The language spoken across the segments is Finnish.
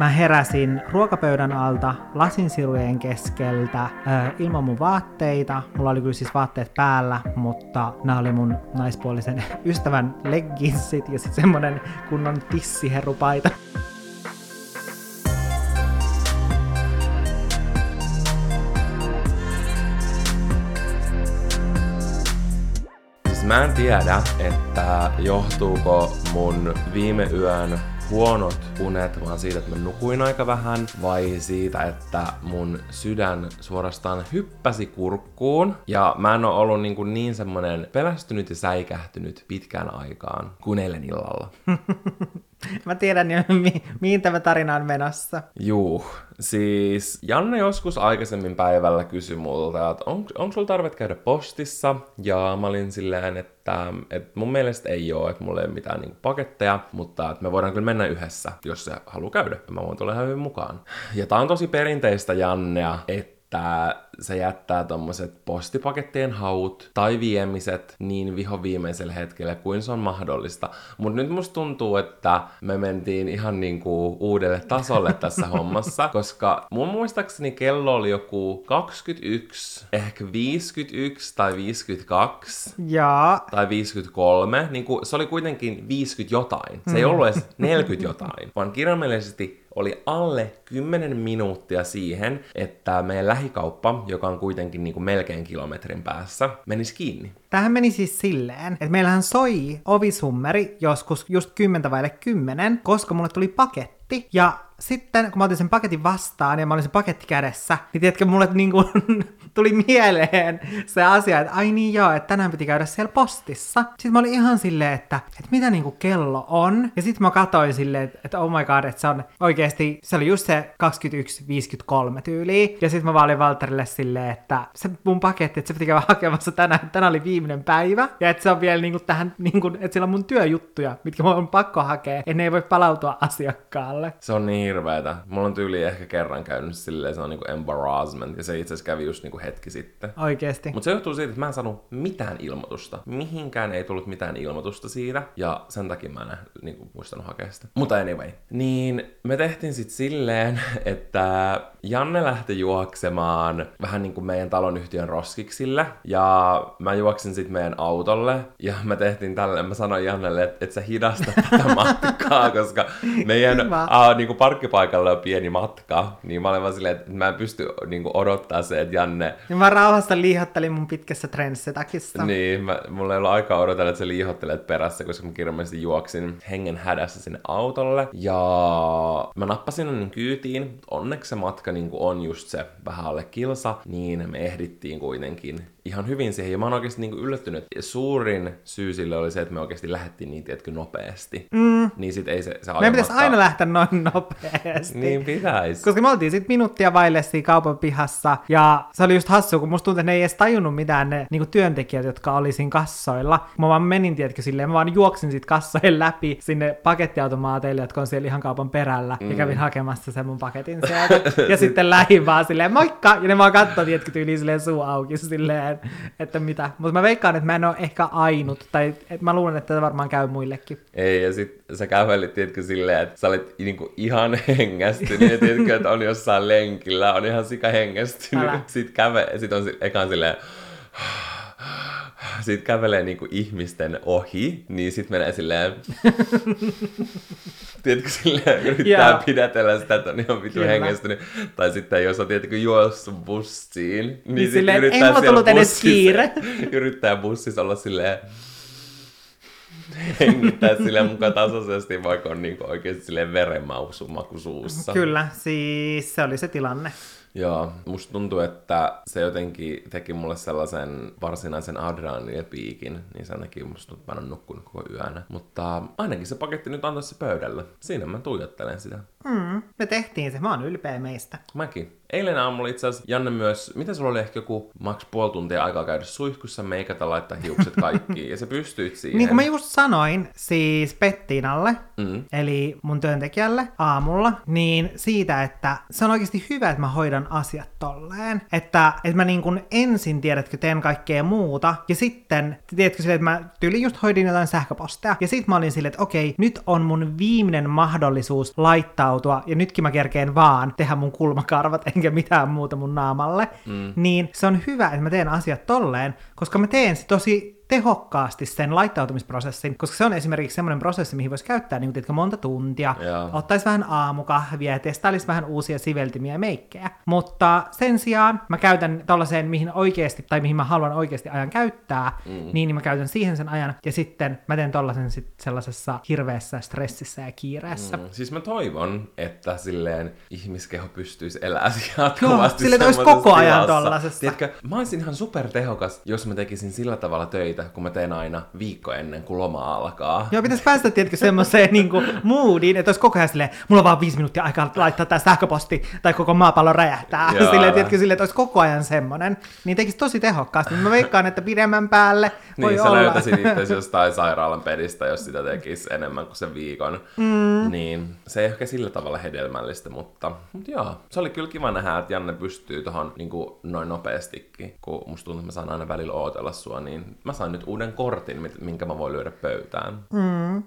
mä heräsin ruokapöydän alta lasinsirujen keskeltä ilman mun vaatteita. Mulla oli kyllä siis vaatteet päällä, mutta nämä oli mun naispuolisen ystävän legginsit ja sitten semmonen kunnon tissiherrupaita. Siis mä en tiedä, että johtuuko mun viime yön huonot unet vaan siitä, että mä nukuin aika vähän, vai siitä, että mun sydän suorastaan hyppäsi kurkkuun. Ja mä en oo ollut niin, kuin niin semmonen pelästynyt ja säikähtynyt pitkään aikaan kuin eilen illalla. Mä tiedän jo, mi- mihin tämä tarina on menossa. Juu, siis Janne joskus aikaisemmin päivällä kysyi multa, että on, onko sulla tarvet käydä postissa? Ja mä olin silleen, että, että mun mielestä ei ole, että mulla ei ole mitään niin paketteja, mutta että me voidaan kyllä mennä yhdessä, jos se haluaa käydä. Mä voin tulla ihan hyvin mukaan. Ja tää on tosi perinteistä Jannea, että että se jättää tommoset postipakettien haut tai viemiset niin viho viimeisellä hetkellä kuin se on mahdollista. Mutta nyt musta tuntuu, että me mentiin ihan niinku uudelle tasolle tässä hommassa, koska mun muistaakseni kello oli joku 21, ehkä 51 tai 52 Ja tai 53, niin kuin, se oli kuitenkin 50 jotain. Se ei ollut edes 40 jotain, vaan kirjaimellisesti oli alle 10 minuuttia siihen, että meidän lähikauppa, joka on kuitenkin niin kuin melkein kilometrin päässä, menisi kiinni. Tähän meni siis silleen, että meillähän soi ovisummeri joskus just 10 vaille 10, koska mulle tuli paketti. Ja sitten kun mä otin sen paketin vastaan ja mä olin se paketti kädessä, niin tiedätkö, mulle niinku tuli mieleen se asia, että ai niin joo, että tänään piti käydä siellä postissa. Sitten mä olin ihan silleen, että, että mitä niinku kello on. Ja sitten mä katsoin silleen, että, että oh my god, että se on oikeasti, se oli just se 21.53 tyyliin. Ja sitten mä vaan olin Valterille silleen, että se mun paketti, että se piti käydä hakemassa tänään, tänään oli viimeinen päivä. Ja että se on vielä niinku tähän, niinku, että siellä on mun työjuttuja, mitkä mun on pakko hakea, että ne ei voi palautua asiakkaalle. Se on niin hirveetä. Mulla on tyyli ehkä kerran käynyt silleen, se on niinku embarrassment, ja se itse asiassa kävi just niinku hetki sitten. Oikeesti. Mutta se johtuu siitä, että mä en saanut mitään ilmoitusta. Mihinkään ei tullut mitään ilmoitusta siitä, ja sen takia mä en niinku, muistanut hakea sitä. Mutta anyway. Niin me tehtiin sitten silleen, että Janne lähti juoksemaan vähän niin kuin meidän talon yhtiön roskiksille, ja mä juoksin sitten meidän autolle, ja me tehtiin tälleen, mä sanoin Jannelle, että, että sä hidasta tätä matkaa, koska meidän Hyvä. uh, niin kuin parkkipaikalla on pieni matka, niin mä olin vaan silleen, että mä en pysty niin kuin odottaa se, että Janne Ja mä rauhassa liihottelin mun pitkässä trenssitakissa. niin, mä, mulla ei ollut aikaa odotella, että sä liihottelet perässä, koska mä kirjallisesti juoksin hengen hädässä sinne autolle. Ja mä nappasin hänen kyytiin. Onneksi se matka niin on just se vähän alle kilsa, niin me ehdittiin kuitenkin ihan hyvin siihen. Ja mä oon oikeasti niin yllättynyt. Suurin syy sille oli se, että me oikeasti lähdettiin niin, tiedätkö, nopeasti. Mm. Niin sit ei se, se Meidän pitäisi aina lähteä noin nopeasti. Niin pitäisi. Koska me oltiin sit minuuttia vaille siinä kaupan pihassa, ja se oli just hassu, kun musta tuntui, että ne ei edes tajunnut mitään ne niinku työntekijät, jotka oli siinä kassoilla. Mä vaan menin, tiedätkö, silleen, mä vaan juoksin sit kassojen läpi sinne pakettiautomaateille, jotka on siellä ihan kaupan perällä, mm. ja kävin hakemassa sen mun paketin sieltä. ja sitten lähin vaan silleen, moikka! Ja ne vaan katsoi, tiedätkö, tyyliin silleen suu auki silleen, että mitä. Mutta mä veikkaan, että mä en ole ehkä ainut, tai että mä luulen, että tämä varmaan käy muillekin. Ei, ja sit sä kävelit, tiedätkö, silleen, että sä olit niinku ihan hengästynyt, tiedätkö, että on jossain lenkillä, on ihan sika hengästynyt. Älä. Sit, käve, sit on ekaan silleen, sit kävelee niinku ihmisten ohi, niin sit menee silleen, tiedätkö, silleen yrittää Joo. pidätellä sitä, että on ihan vitu hengästynyt. Tai sitten jos on tiedätkö juossut bussiin, niin, Niin sit silleen, yrittää ei mulla siellä tullut edes bussissa- kiire. yrittää bussissa olla silleen, hengittää sille mukaan tasaisesti, vaikka on niinku oikeasti silleen verenmausumaku suussa. Kyllä, siis se oli se tilanne. Joo, musta tuntuu, että se jotenkin teki mulle sellaisen varsinaisen adrenaliinipiikin, niin sen takia musta tuntuu, että mä en nukkunut koko yönä. Mutta ainakin se paketti nyt se pöydällä. Siinä mä tuijottelen sitä. Mm, me tehtiin se, mä oon ylpeä meistä. Mäkin. Eilen aamulla itse asiassa Janne myös, mitä sulla oli ehkä joku maks puoli tuntia aikaa käydä suihkussa, meikata, laittaa hiukset kaikki, ja se pystyit siihen. Niin kuin mä just sanoin, siis Pettinalle, Mm. eli mun työntekijälle aamulla, niin siitä, että se on oikeasti hyvä, että mä hoidan asiat tolleen. Että, että mä niin kuin ensin, tiedätkö, teen kaikkea muuta, ja sitten, tiedätkö silleen, että mä tyyli just hoidin jotain sähköpostia, ja sitten mä olin silleen, että okei, nyt on mun viimeinen mahdollisuus laittautua, ja nytkin mä kerkeen vaan tehdä mun kulmakarvat, enkä mitään muuta mun naamalle, mm. niin se on hyvä, että mä teen asiat tolleen, koska mä teen se tosi tehokkaasti sen laittautumisprosessin, koska se on esimerkiksi semmoinen prosessi, mihin voisi käyttää niin kuin, monta tuntia, Joo. ottaisi vähän aamukahvia ja testailisi vähän uusia siveltimiä ja meikkejä. Mutta sen sijaan mä käytän tollaiseen, mihin oikeasti, tai mihin mä haluan oikeasti ajan käyttää, mm. niin, niin mä käytän siihen sen ajan, ja sitten mä teen tollasen sit sellaisessa hirveässä stressissä ja kiireessä. Mm. Siis mä toivon, että silleen ihmiskeho pystyisi elämään jatkuvasti silleen, että olisi koko ajan tilassa. tollasessa. Tiedätkö, mä olisin ihan supertehokas, jos mä tekisin sillä tavalla töitä, kun mä teen aina viikko ennen kuin loma alkaa. Joo, pitäisi päästä, tiedätkö, semmoiseen niinku moodiin, että olisi koko ajan silleen, mulla on vaan viisi minuuttia aikaa laittaa tämä sähköposti, tai koko maapallo räjähtää. Joo. silleen, tiedätkö, silleen, että olisi koko ajan semmoinen. Niin tekisi tosi tehokkaasti. Mä veikkaan, että pidemmän päälle voi niin, sä olla. löytäisit itse jostain sairaalan pedistä, jos sitä tekisi enemmän kuin sen viikon. Mm. Niin, se ei ehkä sillä tavalla hedelmällistä, mutta, mutta joo. Se oli kyllä kiva nähdä, että Janne pystyy tuohon niin noin nopeastikin, kun musta tuntuu, että mä saan aina välillä ootella sua, niin mä sain nyt uuden kortin, minkä mä voin lyödä pöytään. Mm.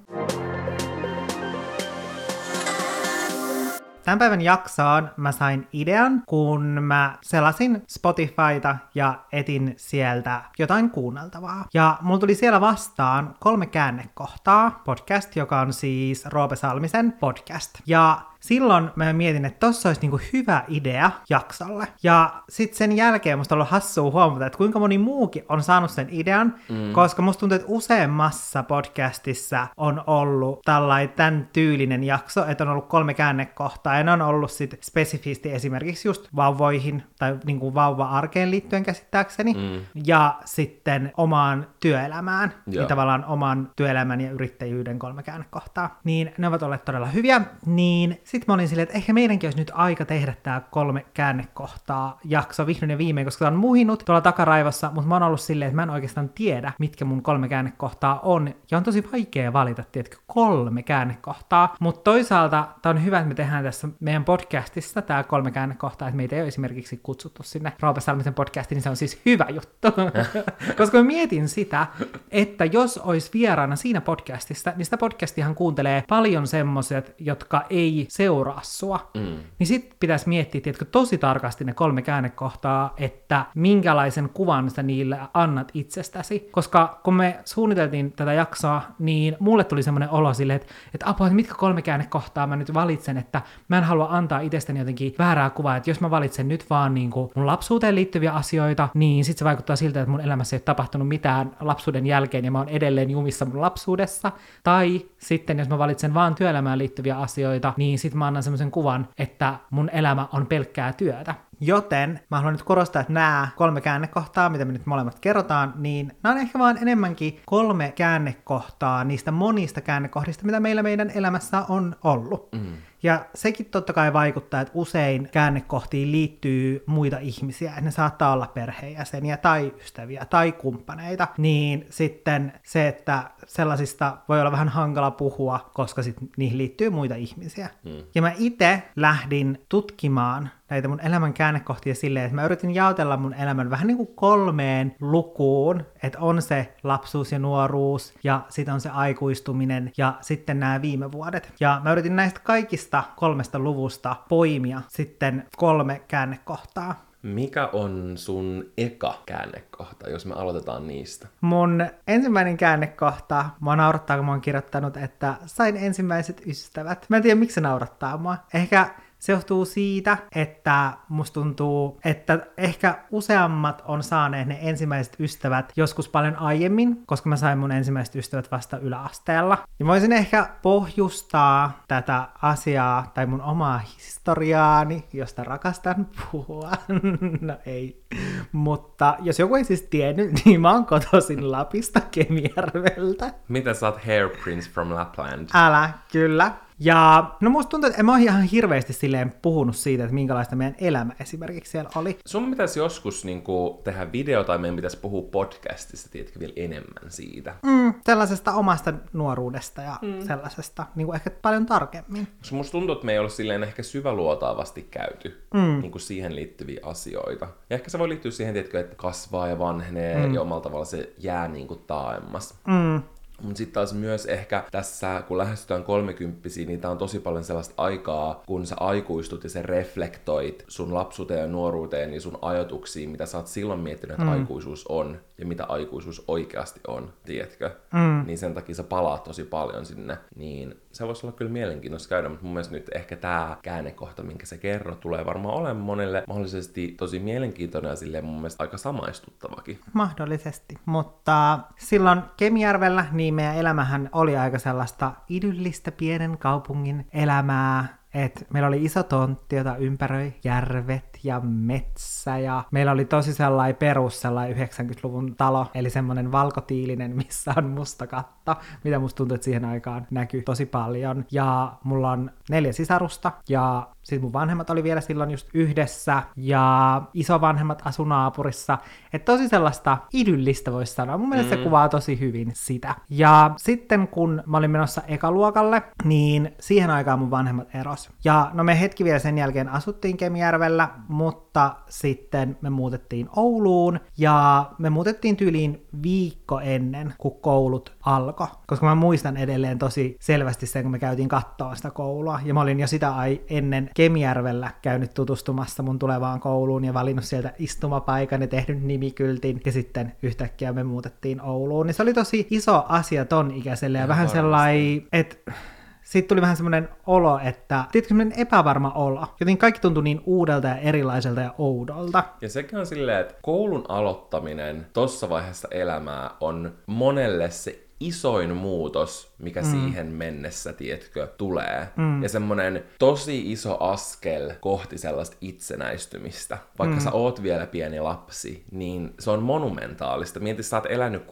Tämän päivän jaksoon mä sain idean, kun mä selasin Spotifyta ja etin sieltä jotain kuunneltavaa. Ja mulla tuli siellä vastaan kolme käännekohtaa podcast, joka on siis Roope Salmisen podcast. Ja silloin mä mietin, että tossa olisi niinku hyvä idea jaksolle. Ja sitten sen jälkeen musta on ollut hassua huomata, että kuinka moni muukin on saanut sen idean, mm. koska musta tuntuu, että useammassa podcastissa on ollut tällainen tämän tyylinen jakso, että on ollut kolme käännekohtaa, ja ne on ollut sitten spesifisti esimerkiksi just vauvoihin tai niinku vauva-arkeen liittyen käsittääkseni, mm. ja sitten omaan työelämään, Joo. niin tavallaan oman työelämän ja yrittäjyyden kolme käännekohtaa. Niin ne ovat olleet todella hyviä, niin sitten mä olin silleen, että ehkä meidänkin olisi nyt aika tehdä tämä kolme käännekohtaa jakso vihdoin ja viimein, koska se on muhinut tuolla takaraivossa, mutta mä oon ollut silleen, että mä en oikeastaan tiedä, mitkä mun kolme käännekohtaa on, ja on tosi vaikea valita, tiedätkö, kolme käännekohtaa, mutta toisaalta tämä on hyvä, että me tehdään tässä meidän podcastissa tämä kolme käännekohtaa, että meitä ei ole esimerkiksi kutsuttu sinne Roope Salmisen podcastiin, niin se on siis hyvä juttu, koska mä mietin sitä, että jos olisi vieraana siinä podcastissa, niin sitä podcastihan kuuntelee paljon semmoiset, jotka ei seuraa sua. Mm. Niin sit pitäisi miettiä, tiedätkö, tosi tarkasti ne kolme käännekohtaa, että minkälaisen kuvan sä niille annat itsestäsi. Koska kun me suunniteltiin tätä jaksoa, niin mulle tuli semmoinen olo silleen, että, että apua, että mitkä kolme käännekohtaa mä nyt valitsen, että mä en halua antaa itsestäni jotenkin väärää kuvaa, että jos mä valitsen nyt vaan niin kuin mun lapsuuteen liittyviä asioita, niin sit se vaikuttaa siltä, että mun elämässä ei ole tapahtunut mitään lapsuuden jälkeen ja mä oon edelleen jumissa mun lapsuudessa. Tai sitten jos mä valitsen vaan työelämään liittyviä asioita, niin sit mä annan semmoisen kuvan, että mun elämä on pelkkää työtä. Joten mä haluan nyt korostaa, että nämä kolme käännekohtaa, mitä me nyt molemmat kerrotaan, niin nämä on ehkä vaan enemmänkin kolme käännekohtaa niistä monista käännekohdista, mitä meillä meidän elämässä on ollut. Mm. Ja sekin totta kai vaikuttaa, että usein käännekohtiin liittyy muita ihmisiä, että ne saattaa olla perheenjäseniä tai ystäviä tai kumppaneita, niin sitten se, että sellaisista voi olla vähän hankala puhua, koska sit niihin liittyy muita ihmisiä. Mm. Ja mä itse lähdin tutkimaan näitä mun elämän käännekohtia silleen, että mä yritin jaotella mun elämän vähän niin kuin kolmeen lukuun, että on se lapsuus ja nuoruus, ja sitten on se aikuistuminen, ja sitten nämä viime vuodet. Ja mä yritin näistä kaikista kolmesta luvusta poimia sitten kolme käännekohtaa. Mikä on sun eka käännekohta, jos me aloitetaan niistä? Mun ensimmäinen käännekohta, mua naurattaa, kun mä oon kirjoittanut, että sain ensimmäiset ystävät. Mä en tiedä, miksi se naurattaa mua. Ehkä se johtuu siitä, että musta tuntuu, että ehkä useammat on saaneet ne ensimmäiset ystävät joskus paljon aiemmin, koska mä sain mun ensimmäiset ystävät vasta yläasteella. Ja voisin ehkä pohjustaa tätä asiaa tai mun omaa historiaani, josta rakastan puhua. no ei. Mutta jos joku ei siis tiennyt, niin mä oon kotoisin Lapista Kemijärveltä. Mitä sä oot Hair Prince from Lapland? Älä, kyllä. Ja no musta tuntuu, että en mä oon ihan hirveästi silleen puhunut siitä, että minkälaista meidän elämä esimerkiksi siellä oli. Sun pitäisi joskus niin kuin, tehdä video tai meidän pitäisi puhua podcastista, tiedätkö, vielä enemmän siitä. Mm, sellaisesta omasta nuoruudesta ja mm. sellaisesta, niin kuin ehkä paljon tarkemmin. Koska musta tuntuu, että me ei ole silleen ehkä syväluotaavasti käyty mm. niin kuin siihen liittyviä asioita. Ja ehkä se voi liittyä siihen, tiedätkö, että kasvaa ja vanhenee mm. ja omalla tavalla se jää niin kuin taaemmas. Mm. Mutta sitten taas myös ehkä tässä, kun lähestytään kolmekymppisiä, niin tää on tosi paljon sellaista aikaa, kun sä aikuistut ja se reflektoit sun lapsuuteen ja nuoruuteen, niin sun ajatuksiin, mitä sä oot silloin miettinyt, että mm. aikuisuus on ja mitä aikuisuus oikeasti on, tiedätkö? Mm. Niin sen takia sä palaat tosi paljon sinne. Niin se voisi olla kyllä mielenkiintoista käydä, mutta mun mielestä nyt ehkä tämä käännekohta, minkä se kerro, tulee varmaan olemaan monelle mahdollisesti tosi mielenkiintoinen ja silleen mun mielestä aika samaistuttavakin. Mahdollisesti, mutta silloin Kemijärvellä niin meidän elämähän oli aika sellaista idyllistä pienen kaupungin elämää, et meillä oli iso tontti, jota ympäröi järvet ja metsä ja meillä oli tosi sellainen perus sellainen 90-luvun talo, eli semmoinen valkotiilinen, missä on musta katto, mitä musta tuntuu, että siihen aikaan näkyy tosi paljon. Ja mulla on neljä sisarusta ja sitten mun vanhemmat oli vielä silloin just yhdessä ja isovanhemmat asu naapurissa. Että tosi sellaista idyllistä voisi sanoa. Mun mielestä mm. se kuvaa tosi hyvin sitä. Ja sitten kun mä olin menossa ekaluokalle, niin siihen aikaan mun vanhemmat eros. Ja no me hetki vielä sen jälkeen asuttiin Kemijärvellä, mutta sitten me muutettiin Ouluun ja me muutettiin tyyliin viikko ennen, kun koulut alkoi. Koska mä muistan edelleen tosi selvästi sen, kun me käytiin kattoa sitä koulua. Ja mä olin jo sitä ai ennen Kemijärvellä käynyt tutustumassa mun tulevaan kouluun ja valinnut sieltä istumapaikan ja tehnyt nimikyltin. Ja sitten yhtäkkiä me muutettiin Ouluun. Niin se oli tosi iso asia ton ikäiselle ja, ja vähän sellainen, että sitten tuli vähän semmoinen olo, että tiedätkö, semmoinen epävarma olo. Joten kaikki tuntui niin uudelta ja erilaiselta ja oudolta. Ja sekin on silleen, että koulun aloittaminen tuossa vaiheessa elämää on monelle se isoin muutos, mikä mm. siihen mennessä, tietkö, tulee. Mm. Ja semmonen tosi iso askel kohti sellaista itsenäistymistä. Vaikka mm. sä oot vielä pieni lapsi, niin se on monumentaalista. Mieti, sä oot elänyt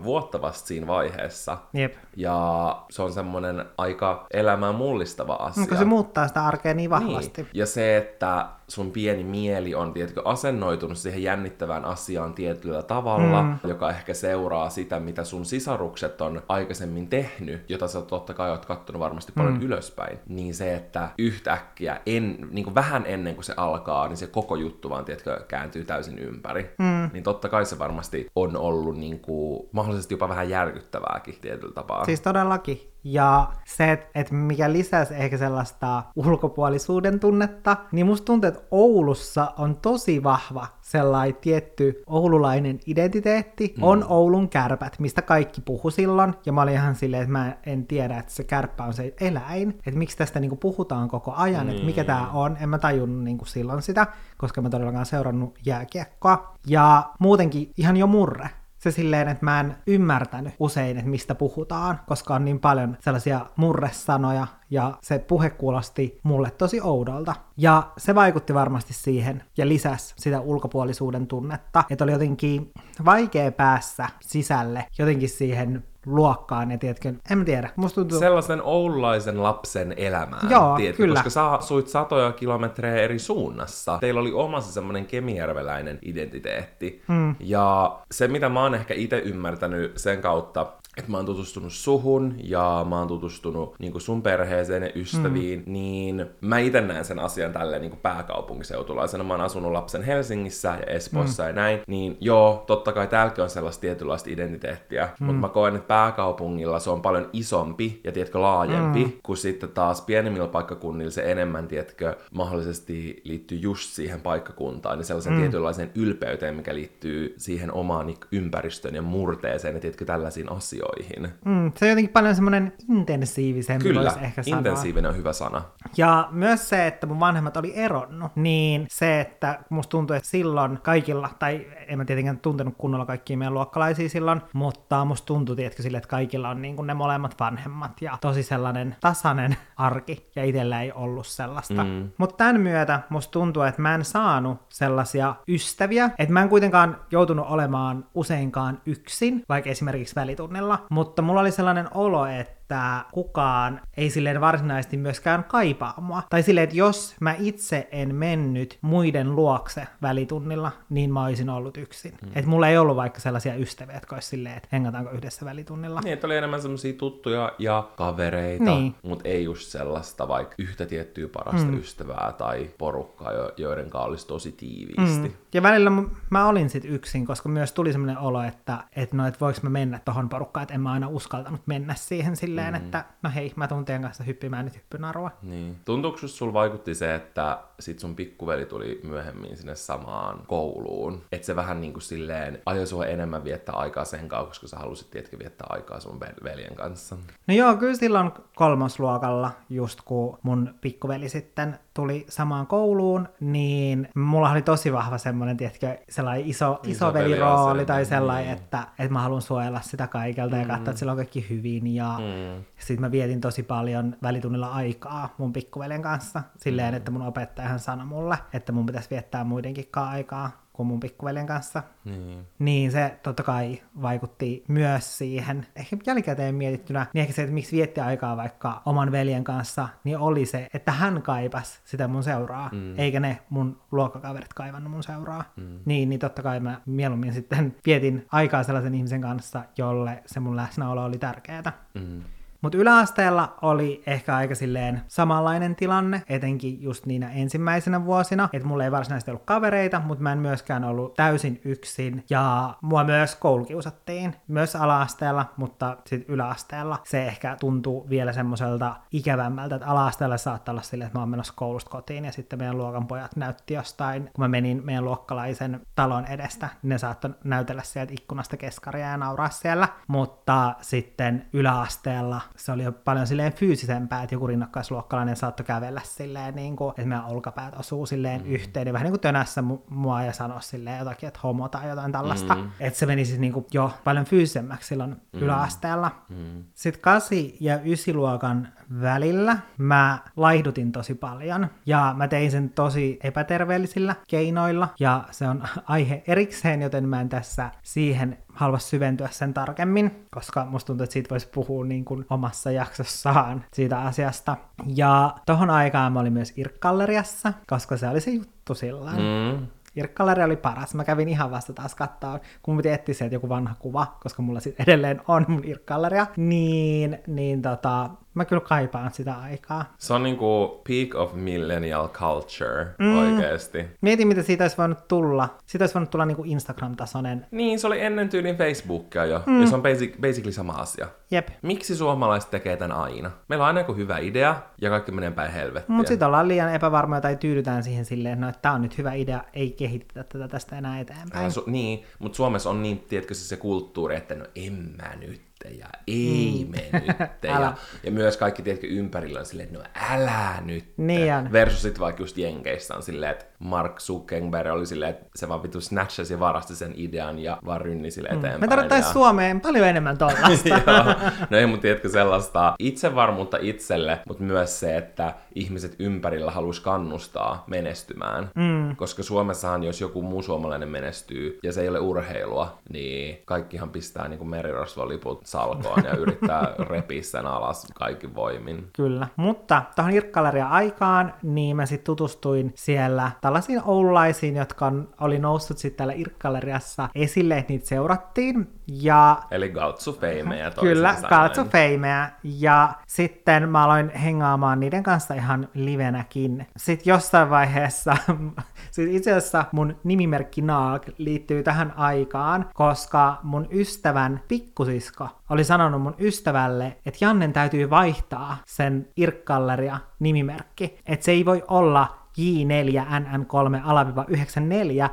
6-7 vuotta vasta siinä vaiheessa. Jep. Ja se on semmonen aika elämää mullistava asia. Onko se muuttaa sitä arkea niin vahvasti. Niin. Ja se, että sun pieni mieli on tietkö asennoitunut siihen jännittävään asiaan tietyllä tavalla, mm. joka ehkä seuraa sitä, mitä sun sisarukset on aikaisemmin tehnyt, jota sä totta kai oot kattonut varmasti paljon mm. ylöspäin, niin se, että yhtäkkiä, en, niin kuin vähän ennen kuin se alkaa, niin se koko juttu vaan, tietkö, kääntyy täysin ympäri. Mm. Niin totta kai se varmasti on ollut niin kuin, mahdollisesti jopa vähän järkyttävääkin tietyllä tapaa. Siis todellakin. Ja se, että et mikä lisäsi ehkä sellaista ulkopuolisuuden tunnetta, niin musta tuntuu, että Oulussa on tosi vahva sellainen tietty oululainen identiteetti. Mm. On Oulun kärpät, mistä kaikki puhu silloin. Ja mä olin ihan silleen, että mä en tiedä, että se kärppä on se eläin. Että miksi tästä niinku puhutaan koko ajan, mm. että mikä tämä niin. on. En mä tajunnut niinku silloin sitä, koska mä todellakaan seurannut jääkiekkoa. Ja muutenkin ihan jo murre se silleen, että mä en ymmärtänyt usein, että mistä puhutaan, koska on niin paljon sellaisia murresanoja, ja se puhe kuulosti mulle tosi oudolta. Ja se vaikutti varmasti siihen ja lisäsi sitä ulkopuolisuuden tunnetta, että oli jotenkin vaikea päässä sisälle jotenkin siihen luokkaan ja tiedätkö, en tiedä. Musta tuntuu... Sellaisen oululaisen lapsen elämään, Joo, tiedätkö, kyllä. koska sä asuit satoja kilometrejä eri suunnassa. Teillä oli omassa semmoinen kemijärveläinen identiteetti. Hmm. Ja se, mitä mä oon ehkä itse ymmärtänyt sen kautta, että mä oon tutustunut suhun ja mä oon tutustunut niin kuin sun perheeseen ja ystäviin, mm. niin mä itse näen sen asian tälleen niin kuin pääkaupunkiseutulaisena. Mä oon asunut lapsen Helsingissä ja Espoossa mm. ja näin, niin joo, totta kai täälläkin on sellaista tietynlaista identiteettiä, mm. mutta mä koen, että pääkaupungilla se on paljon isompi ja tiedätkö laajempi, mm. kuin sitten taas pienemmillä paikkakunnilla se enemmän, tiedätkö, mahdollisesti liittyy just siihen paikkakuntaan, niin sellaisen mm. tietynlaiseen ylpeyteen, mikä liittyy siihen omaan ympäristöön ja murteeseen ja tiedätkö, tällaisiin asioihin asioihin. Mm, se on jotenkin paljon semmoinen intensiivisempi, Kyllä, ehkä sanoa. intensiivinen on hyvä sana. Ja myös se, että mun vanhemmat oli eronnut, niin se, että musta tuntuu, että silloin kaikilla, tai en mä tietenkään tuntenut kunnolla kaikkia meidän luokkalaisia silloin, mutta musta tuntui, tietkö sille, että kaikilla on niin kuin ne molemmat vanhemmat ja tosi sellainen tasainen arki, ja itsellä ei ollut sellaista. Mm. Mutta tämän myötä musta tuntuu, että mä en saanut sellaisia ystäviä, että mä en kuitenkaan joutunut olemaan useinkaan yksin, vaikka esimerkiksi välitunnilla, mutta mulla oli sellainen olo, että että kukaan ei silleen varsinaisesti myöskään kaipaa mua. Tai silleen, että jos mä itse en mennyt muiden luokse välitunnilla, niin mä olisin ollut yksin. Mm. Että mulla ei ollut vaikka sellaisia ystäviä, jotka olisi silleen, että hengataanko yhdessä välitunnilla. Niin, että oli enemmän semmoisia tuttuja ja kavereita, niin. mutta ei just sellaista vaikka yhtä tiettyä parasta mm. ystävää tai porukkaa, joiden kanssa olisi tosi tiiviisti. Mm. Ja välillä mä olin sit yksin, koska myös tuli semmoinen olo, että, että no, et voiko mä mennä tohon porukkaan, että en mä aina uskaltanut mennä siihen silleen, mm. että no hei, mä tuun teidän kanssa hyppimään nyt hyppynarua. Niin. Tuntuuko sulla vaikutti se, että sit sun pikkuveli tuli myöhemmin sinne samaan kouluun, että se vähän niin kuin silleen ajoi sua enemmän viettää aikaa sen kanssa, koska sä halusit tietenkin viettää aikaa sun veljen kanssa? No joo, kyllä silloin kolmosluokalla, just kun mun pikkuveli sitten tuli samaan kouluun, niin mulla oli tosi vahva semmoinen, tiedätkö, sellainen iso, iso velirooli tai sellainen, niin. että, että mä haluan suojella sitä kaikelta mm. ja katsoa, että sillä on kaikki hyvin. Ja mm. sitten mä vietin tosi paljon välitunnilla aikaa mun pikkuveljen kanssa, silleen, mm. että mun opettajahan sanoi mulle, että mun pitäisi viettää muidenkin aikaa kuin mun pikkuveljen kanssa. Niin. niin se totta kai vaikutti myös siihen. Ehkä jälkikäteen mietittynä, niin ehkä se, että miksi vietti aikaa vaikka oman veljen kanssa, niin oli se, että hän kaipas sitä mun seuraa, mm. eikä ne mun luokkakaverit kaivannut mun seuraa. Mm. Niin, niin totta kai mä mieluummin sitten vietin aikaa sellaisen ihmisen kanssa, jolle se mun läsnäolo oli tärkeää. Mm. Mutta yläasteella oli ehkä aika silleen samanlainen tilanne, etenkin just niinä ensimmäisenä vuosina, että mulla ei varsinaisesti ollut kavereita, mutta mä en myöskään ollut täysin yksin, ja mua myös koulukiusattiin, myös alaasteella, mutta sitten yläasteella. Se ehkä tuntuu vielä semmoiselta ikävämmältä, että alaasteella saattaa olla silleen, että mä oon menossa koulusta kotiin, ja sitten meidän luokan pojat näytti jostain, kun mä menin meidän luokkalaisen talon edestä, niin ne saattoi näytellä sieltä ikkunasta keskaria ja nauraa siellä, mutta sitten yläasteella se oli jo paljon silleen fyysisempää, että joku rinnakkaisluokkalainen saattoi kävellä silleen, niin kuin, että meidän olkapäät osuu silleen mm. yhteen, niin vähän niin kuin tönässä mua ja sanoa silleen jotakin, että homo tai jotain tällaista. Mm. Että se meni siis niin kuin jo paljon fyysisemmäksi silloin mm. yläasteella. Mm. Sitten 8 ja 9 luokan välillä mä laihdutin tosi paljon ja mä tein sen tosi epäterveellisillä keinoilla ja se on aihe erikseen, joten mä en tässä siihen halua syventyä sen tarkemmin, koska musta tuntuu, että siitä voisi puhua niin kuin omassa jaksossaan siitä asiasta. Ja tohon aikaan mä olin myös Irkkalleriassa, koska se oli se juttu silloin. Mm. Irkkalleri oli paras. Mä kävin ihan vasta taas katsoa, kun mä etsiä sieltä joku vanha kuva, koska mulla sitten edelleen on mun Irkkalleria, niin, niin tota, Mä kyllä kaipaan sitä aikaa. Se on niinku peak of millennial culture mm. oikeesti. Mietin, mitä siitä olisi voinut tulla. Siitä olisi voinut tulla niinku Instagram-tasoinen. Niin, se oli ennen tyylin Facebookia jo. Mm. Ja se on basic, basically sama asia. Jep. Miksi suomalaiset tekee tämän aina? Meillä on aina joku hyvä idea ja kaikki menee päin helvettiä. Mutta sitten ollaan liian epävarmoja tai tyydytään siihen silleen, no, että tämä on nyt hyvä idea, ei kehitetä tätä tästä enää eteenpäin. Äh, su- niin, mutta Suomessa on niin, tiedätkö se, se kulttuuri, että no en mä nyt ja ei mm. me nyt. ja, ja, myös kaikki tiedätkö ympärillä on silleen, että no älä nyt. Niin Versus sitten vaikka just Jenkeissä on silleen, että Mark Zuckerberg oli silleen, että se vaan vitu snatchasi ja varasti sen idean ja vaan rynni sille mm. eteenpäin. Me tarvittaisiin ja... Suomeen paljon enemmän tollaista. no ei, mutta tiedätkö sellaista itsevarmuutta itselle, mutta myös se, että ihmiset ympärillä haluaisi kannustaa menestymään. Mm. Koska Suomessahan, jos joku muu suomalainen menestyy ja se ei ole urheilua, niin kaikkihan pistää niin merirosvoliput salkoon ja yrittää repiä sen alas kaikki voimin. Kyllä, mutta tuohon Irkkaleria aikaan, niin mä sitten tutustuin siellä tällaisiin oululaisiin, jotka on, oli noussut sitten täällä Irkkaleriassa esille, että niitä seurattiin. Ja... Eli Gautsu Feimeä Kyllä, Gautsu Feimeä. Ja sitten mä aloin hengaamaan niiden kanssa ihan livenäkin. Sitten jossain vaiheessa, siis itse asiassa mun nimimerkki Naag liittyy tähän aikaan, koska mun ystävän pikkusisko oli sanonut mun ystävälle, että Jannen täytyy vaihtaa sen Irkkalleria nimimerkki. Että se ei voi olla J4NN3-94,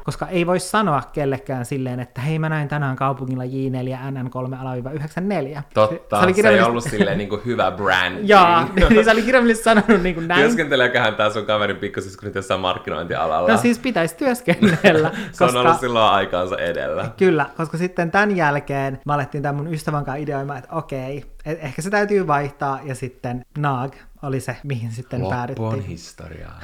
koska ei voi sanoa kellekään silleen, että hei mä näin tänään kaupungilla J4NN3-94. Totta, se, se, se ei ollut silleen niin kuin hyvä brand. Joo, niin se oli kirjallisesti sanonut niin kuin näin. Työskenteleeköhän tämä sun kaverin pikkusisko nyt jossain markkinointialalla? No siis pitäisi työskennellä. se koska... on ollut silloin aikaansa edellä. Kyllä, koska sitten tämän jälkeen mä alettiin tämän mun ystävän kanssa ideoimaan, että okei, Et ehkä se täytyy vaihtaa ja sitten Naag oli se, mihin sitten Loppu on päädyttiin. historiaa.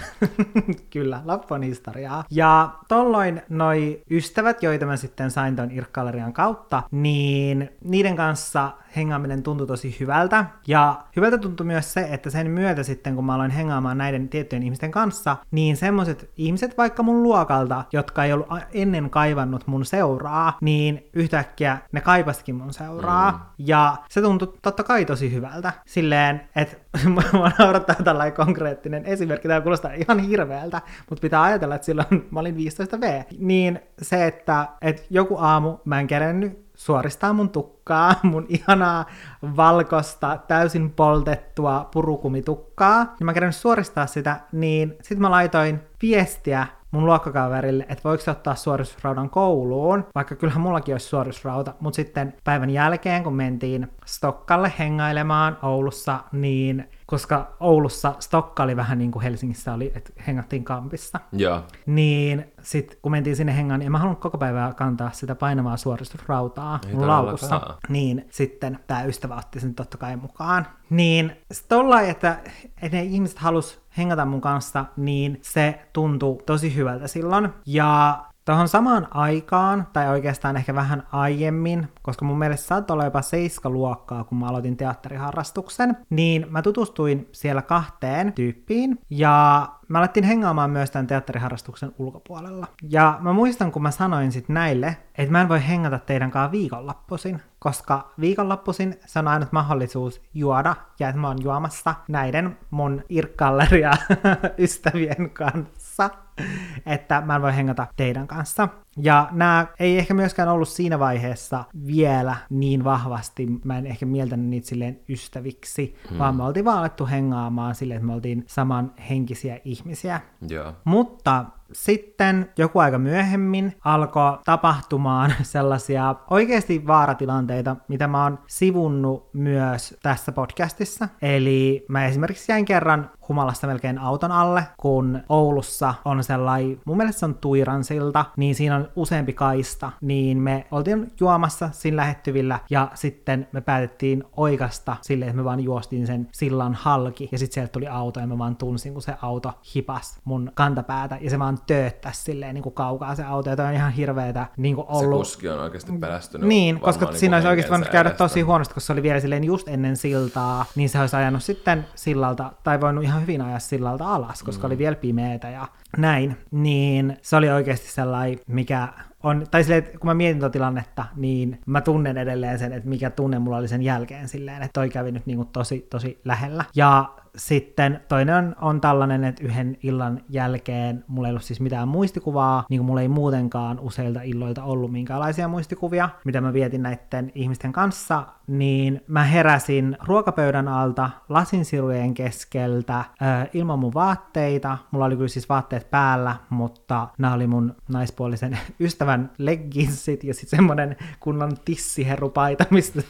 Kyllä, loppu on historiaa. Ja tolloin noi ystävät, joita mä sitten sain ton Irk-gallerian kautta, niin niiden kanssa hengaaminen tuntui tosi hyvältä. Ja hyvältä tuntui myös se, että sen myötä sitten, kun mä aloin hengaamaan näiden tiettyjen ihmisten kanssa, niin semmoiset ihmiset vaikka mun luokalta, jotka ei ollut ennen kaivannut mun seuraa, niin yhtäkkiä ne kaipasikin mun seuraa. Mm. Ja se tuntui totta kai tosi hyvältä. Silleen, että mä naurattaa tällainen konkreettinen esimerkki, tämä kuulostaa ihan hirveältä, mutta pitää ajatella, että silloin mä olin 15V. Niin se, että, että joku aamu mä en kerennyt suoristaa mun tukkaa, mun ihanaa valkosta, täysin poltettua purukumitukkaa, niin mä kerennyt suoristaa sitä, niin sit mä laitoin viestiä mun luokkakaverille, että voiko se ottaa suoristusraudan kouluun, vaikka kyllähän mullakin olisi suoristusrauta, mutta sitten päivän jälkeen, kun mentiin Stokkalle hengailemaan Oulussa, niin koska Oulussa Stokka oli vähän niin kuin Helsingissä oli, että hengattiin kampissa, Joo. niin sitten kun mentiin sinne hengaan, niin en mä halunnut koko päivää kantaa sitä painavaa suoristusrautaa Ei mun laukussa. Niin sitten tämä ystävä otti sen totta kai mukaan. Niin että, että ne ihmiset halus hengata mun kanssa, niin se tuntui tosi hyvältä silloin. Ja Tuohon samaan aikaan, tai oikeastaan ehkä vähän aiemmin, koska mun mielestä saattoi olla jopa seiska luokkaa, kun mä aloitin teatteriharrastuksen, niin mä tutustuin siellä kahteen tyyppiin, ja mä alettiin hengaamaan myös tämän teatteriharrastuksen ulkopuolella. Ja mä muistan, kun mä sanoin sit näille, että mä en voi hengata teidän kanssa viikonloppuisin, koska viikonloppuisin se on ainut mahdollisuus juoda, ja että mä oon juomassa näiden mun irkkalleria ystävien kanssa että mä en voi hengata teidän kanssa. Ja nämä ei ehkä myöskään ollut siinä vaiheessa vielä niin vahvasti, mä en ehkä mieltänyt niitä silleen ystäviksi, hmm. vaan me oltiin vaan alettu hengaamaan silleen, että me oltiin samanhenkisiä ihmisiä. Joo. Mutta sitten joku aika myöhemmin alkoi tapahtumaan sellaisia oikeasti vaaratilanteita, mitä mä oon sivunnut myös tässä podcastissa. Eli mä esimerkiksi jäin kerran humalassa melkein auton alle, kun Oulussa on sellainen, mun mielestä se on Tuiransilta, niin siinä on useampi kaista, niin me oltiin juomassa siinä lähettyvillä ja sitten me päätettiin oikasta silleen, että me vaan juostiin sen sillan halki ja sitten sieltä tuli auto ja mä vaan tunsin, kun se auto hipas mun kantapäätä ja se vaan tööttäisi silleen niin kuin kaukaa se auto ja toi on ihan hirveetä niin kuin Se ollut. kuski on oikeasti pelästynyt. Niin, koska niinku siinä olisi oikeasti voinut käydä edestä. tosi huonosti, koska se oli vielä silleen just ennen siltaa, niin se olisi ajanut sitten sillalta, tai voinut ihan hyvin ajaa sillalta alas, koska mm. oli vielä pimeätä ja näin. Niin se oli oikeasti sellainen, mikä on, tai silleen, että kun mä mietin tuota tilannetta, niin mä tunnen edelleen sen, että mikä tunne mulla oli sen jälkeen silleen, että toi kävi nyt niinku tosi, tosi lähellä. Ja sitten toinen on, on tällainen, että yhden illan jälkeen mulla ei ollut siis mitään muistikuvaa, niin kuin mulla ei muutenkaan useilta illoilta ollut minkäänlaisia muistikuvia, mitä mä vietin näiden ihmisten kanssa, niin mä heräsin ruokapöydän alta lasinsirujen keskeltä ilman mun vaatteita. Mulla oli kyllä siis vaatteet päällä, mutta nämä oli mun naispuolisen ystävän legginsit ja sitten semmonen kunnon tissiherupaita, mistä,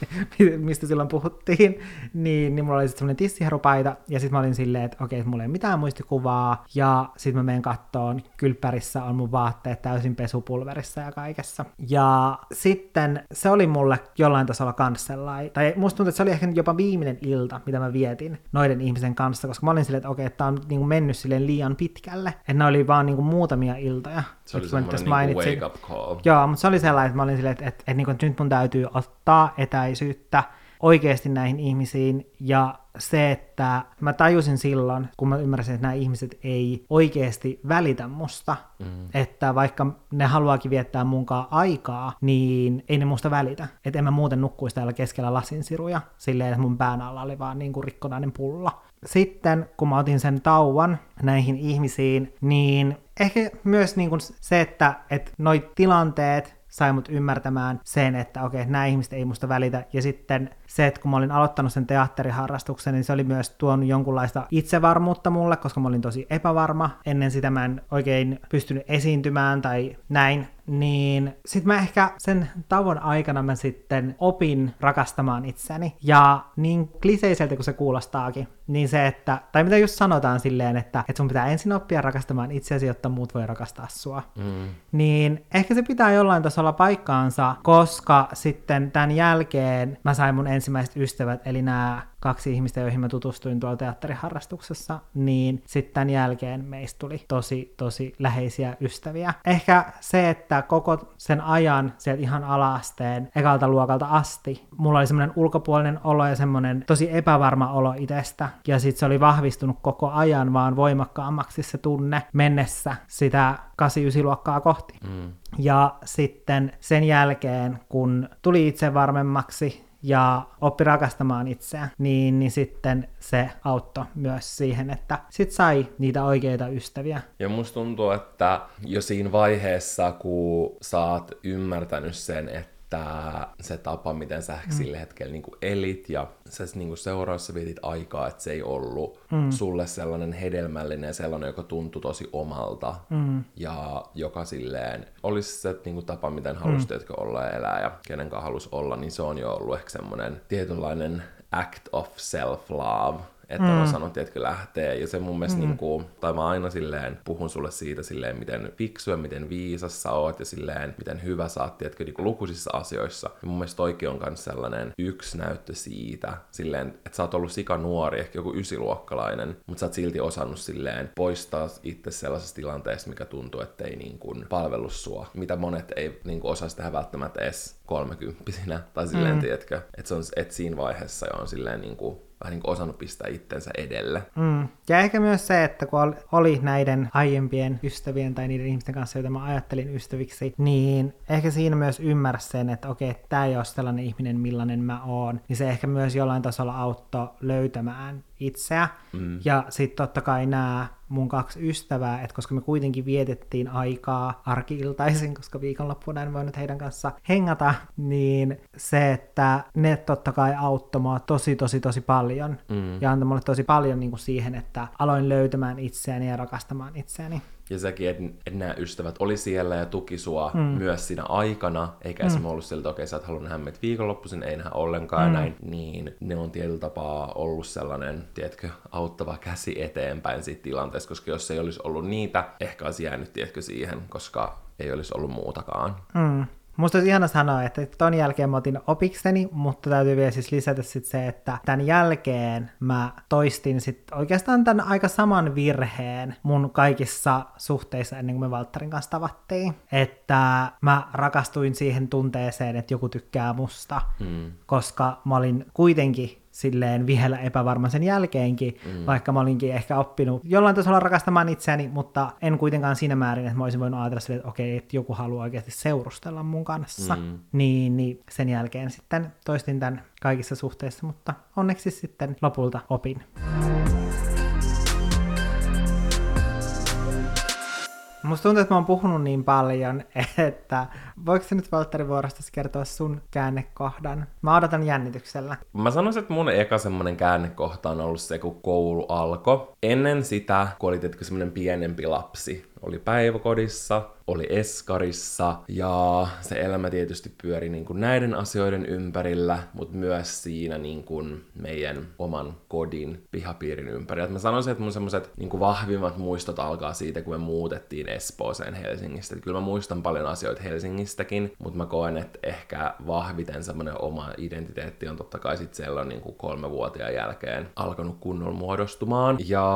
mistä silloin puhuttiin. Niin, niin mulla oli sitten semmonen tissiherupaita ja sitten mä olin silleen, että okei, mulla ei ole mitään muistikuvaa ja sitten mä menen kattoon, kylppärissä on mun vaatteet täysin pesupulverissa ja kaikessa. Ja sitten se oli mulle jollain tasolla kans sellainen, tai musta tuntuu, että se oli ehkä jopa viimeinen ilta, mitä mä vietin noiden ihmisen kanssa, koska mä olin silleen, että okei, että tää on niinku mennyt silleen liian pitkälle, että ne oli vaan niinku muutamia iltoja. Se oli semmoinen mainitsin- wake up. Joo, mutta se oli sellainen, että mä olin silleen, että, että, että, niin että nyt mun täytyy ottaa etäisyyttä oikeasti näihin ihmisiin ja se, että mä tajusin silloin, kun mä ymmärsin, että nämä ihmiset ei oikeasti välitä musta, mm. että vaikka ne haluaakin viettää munkaan aikaa, niin ei ne musta välitä. Että en mä muuten nukkuisi täällä keskellä lasinsiruja silleen, että mun pään alla oli vaan niin kuin rikkonainen pulla. Sitten, kun mä otin sen tauon näihin ihmisiin, niin ehkä myös niin kuin se, että, että noi tilanteet, sai mut ymmärtämään sen, että okei, okay, nämä ihmiset ei musta välitä. Ja sitten se, että kun mä olin aloittanut sen teatteriharrastuksen, niin se oli myös tuonut jonkunlaista itsevarmuutta mulle, koska mä olin tosi epävarma. Ennen sitä mä en oikein pystynyt esiintymään tai näin. Niin sit mä ehkä sen tauon aikana mä sitten opin rakastamaan itseni. Ja niin kliseiseltä kuin se kuulostaakin, niin se, että, tai mitä just sanotaan silleen, että, että sun pitää ensin oppia rakastamaan itseäsi, jotta muut voi rakastaa sua. Mm. Niin ehkä se pitää jollain tasolla paikkaansa, koska sitten tämän jälkeen mä sain mun ensimmäiset ystävät, eli nämä kaksi ihmistä, joihin mä tutustuin tuolla teatteriharrastuksessa, niin sitten tämän jälkeen meistä tuli tosi, tosi läheisiä ystäviä. Ehkä se, että koko sen ajan sieltä ihan alaasteen ekalta luokalta asti, mulla oli semmoinen ulkopuolinen olo ja semmoinen tosi epävarma olo itsestä, ja sitten se oli vahvistunut koko ajan vaan voimakkaammaksi se tunne mennessä sitä 8-9 luokkaa kohti. Mm. Ja sitten sen jälkeen, kun tuli itse varmemmaksi ja oppi rakastamaan itseään, niin, niin sitten se auttoi myös siihen, että sit sai niitä oikeita ystäviä. Ja musta tuntuu, että jo siinä vaiheessa, kun sä oot ymmärtänyt sen, että että se tapa, miten sä mm. sillä hetkellä niin kuin elit ja sä niin kuin seuraavassa vietit aikaa, että se ei ollut mm. sulle sellainen hedelmällinen sellainen, joka tuntui tosi omalta mm. ja joka silleen olisi se niin kuin tapa, miten halusi mm. olla ja elää ja kenen kanssa halusi olla, niin se on jo ollut ehkä semmoinen tietynlainen act of self-love, että mm. on osannut, tiedätkö, lähteä. Ja se mun mielestä, mm. niin kuin, tai mä aina silleen puhun sulle siitä silleen, miten fiksu ja miten viisas sä oot ja silleen, miten hyvä sä oot, tiedätkö, niin kuin lukuisissa asioissa. Ja mun mielestä toikin on myös sellainen yksi näyttö siitä, silleen, että sä oot ollut sika nuori, ehkä joku ysiluokkalainen, mutta sä oot silti osannut silleen poistaa itse sellaisessa tilanteessa, mikä tuntuu, että ei niin kuin palvelu sua, mitä monet ei niin kuin osaisi tehdä välttämättä edes kolmekymppisinä, tai silleen, mm. tiedätkö, että, se on, että siinä vaiheessa jo on silleen niin kuin vähän niin kuin osannut pistää itsensä edelle. Mm. Ja ehkä myös se, että kun oli näiden aiempien ystävien tai niiden ihmisten kanssa, joita mä ajattelin ystäviksi, niin ehkä siinä myös ymmärsi sen, että okei, tämä ei ole sellainen ihminen, millainen mä oon. Niin se ehkä myös jollain tasolla auttoi löytämään itseä. Mm. Ja sitten totta kai nämä mun kaksi ystävää, että koska me kuitenkin vietettiin aikaa arkiiltaisin, koska viikonloppuna en voinut heidän kanssa hengata, niin se, että ne totta kai auttoi mua tosi, tosi, tosi paljon mm. ja antoi mulle tosi paljon niin kuin siihen, että aloin löytämään itseäni ja rakastamaan itseäni. Ja sekin, että et nämä ystävät oli siellä ja tuki sua mm. myös siinä aikana, eikä mm. esimerkiksi ollut siltä, että okei, sä et halunnut nähdä meitä viikonloppuisin, ei nähdä ollenkaan mm. näin, niin ne on tietyllä tapaa ollut sellainen, tiedätkö, auttava käsi eteenpäin siitä tilanteesta, koska jos ei olisi ollut niitä, ehkä olisi jäänyt, tiedätkö, siihen, koska ei olisi ollut muutakaan. Mm. Musta olisi ihana sanoa, että ton jälkeen mä otin opikseni, mutta täytyy vielä siis lisätä sit se, että tämän jälkeen mä toistin sit oikeastaan tämän aika saman virheen mun kaikissa suhteissa ennen kuin me Valtterin kanssa tavattiin. Että mä rakastuin siihen tunteeseen, että joku tykkää musta, mm. koska mä olin kuitenkin silleen vielä epävarma sen jälkeenkin, mm. vaikka mä olinkin ehkä oppinut jollain tasolla rakastamaan itseäni, mutta en kuitenkaan siinä määrin, että mä olisin voinut ajatella silleen, että okei, että joku haluaa oikeasti seurustella mun kanssa. Mm. Niin, niin sen jälkeen sitten toistin tämän kaikissa suhteissa, mutta onneksi sitten lopulta opin. Mm. Musta tuntuu, että mä oon puhunut niin paljon, että voiko nyt Valtteri Vuorostas kertoa sun käännekohdan? Mä odotan jännityksellä. Mä sanoisin, että mun eka semmonen käännekohta on ollut se, kun koulu alkoi. Ennen sitä, kun olit semmonen pienempi lapsi, oli päiväkodissa, oli eskarissa ja se elämä tietysti pyöri niin kuin näiden asioiden ympärillä, mutta myös siinä niin kuin meidän oman kodin pihapiirin ympärillä. mä sanoisin, että mun semmoiset niin kuin vahvimmat muistot alkaa siitä, kun me muutettiin Espooseen Helsingistä. Et kyllä mä muistan paljon asioita Helsingistäkin, mutta mä koen, että ehkä vahviten semmoinen oma identiteetti on totta kai sitten siellä niin kuin kolmevuotiaan jälkeen alkanut kunnolla muodostumaan. Ja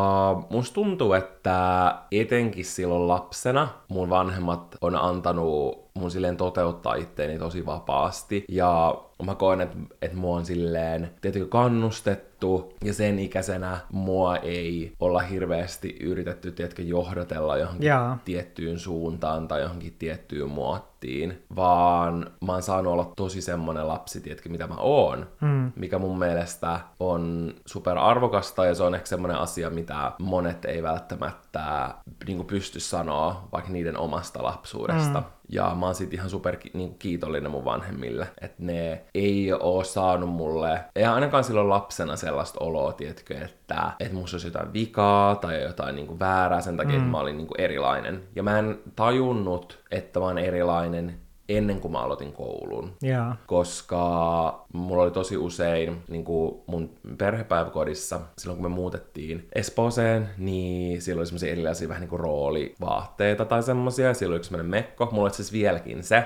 musta tuntuu, että etenkin silloin lapsena. Mun vanhemmat on antanut mun silleen toteuttaa itteeni tosi vapaasti. Ja mä koen, että, että mua on silleen, tietenkin kannustettu, ja sen ikäisenä mua ei olla hirveästi yritetty, tiedätkö, johdatella johonkin Jaa. tiettyyn suuntaan tai johonkin tiettyyn muottiin, vaan mä oon saanut olla tosi semmonen lapsi, tiedätkö, mitä mä oon, mm. mikä mun mielestä on super arvokasta, ja se on ehkä semmonen asia, mitä monet ei välttämättä niin pysty sanoa vaikka niiden omasta lapsuudesta. Mm Ja mä oon siitä ihan super niin kiitollinen mun vanhemmille, että ne ei oo saanut mulle, ei ainakaan silloin lapsena sellaista oloa, tiedätkö, että, että musta olisi jotain vikaa tai jotain niin kuin väärää sen takia, mm. että mä olin niin kuin erilainen. Ja mä en tajunnut, että mä oon erilainen ennen kuin mä aloitin koulun. Yeah. Koska mulla oli tosi usein niin kuin mun perhepäiväkodissa, silloin kun me muutettiin Espooseen, niin silloin oli semmoisia erilaisia vähän niin kuin roolivaatteita tai semmoisia, ja silloin oli yksi mekko. Mulla oli siis vieläkin se.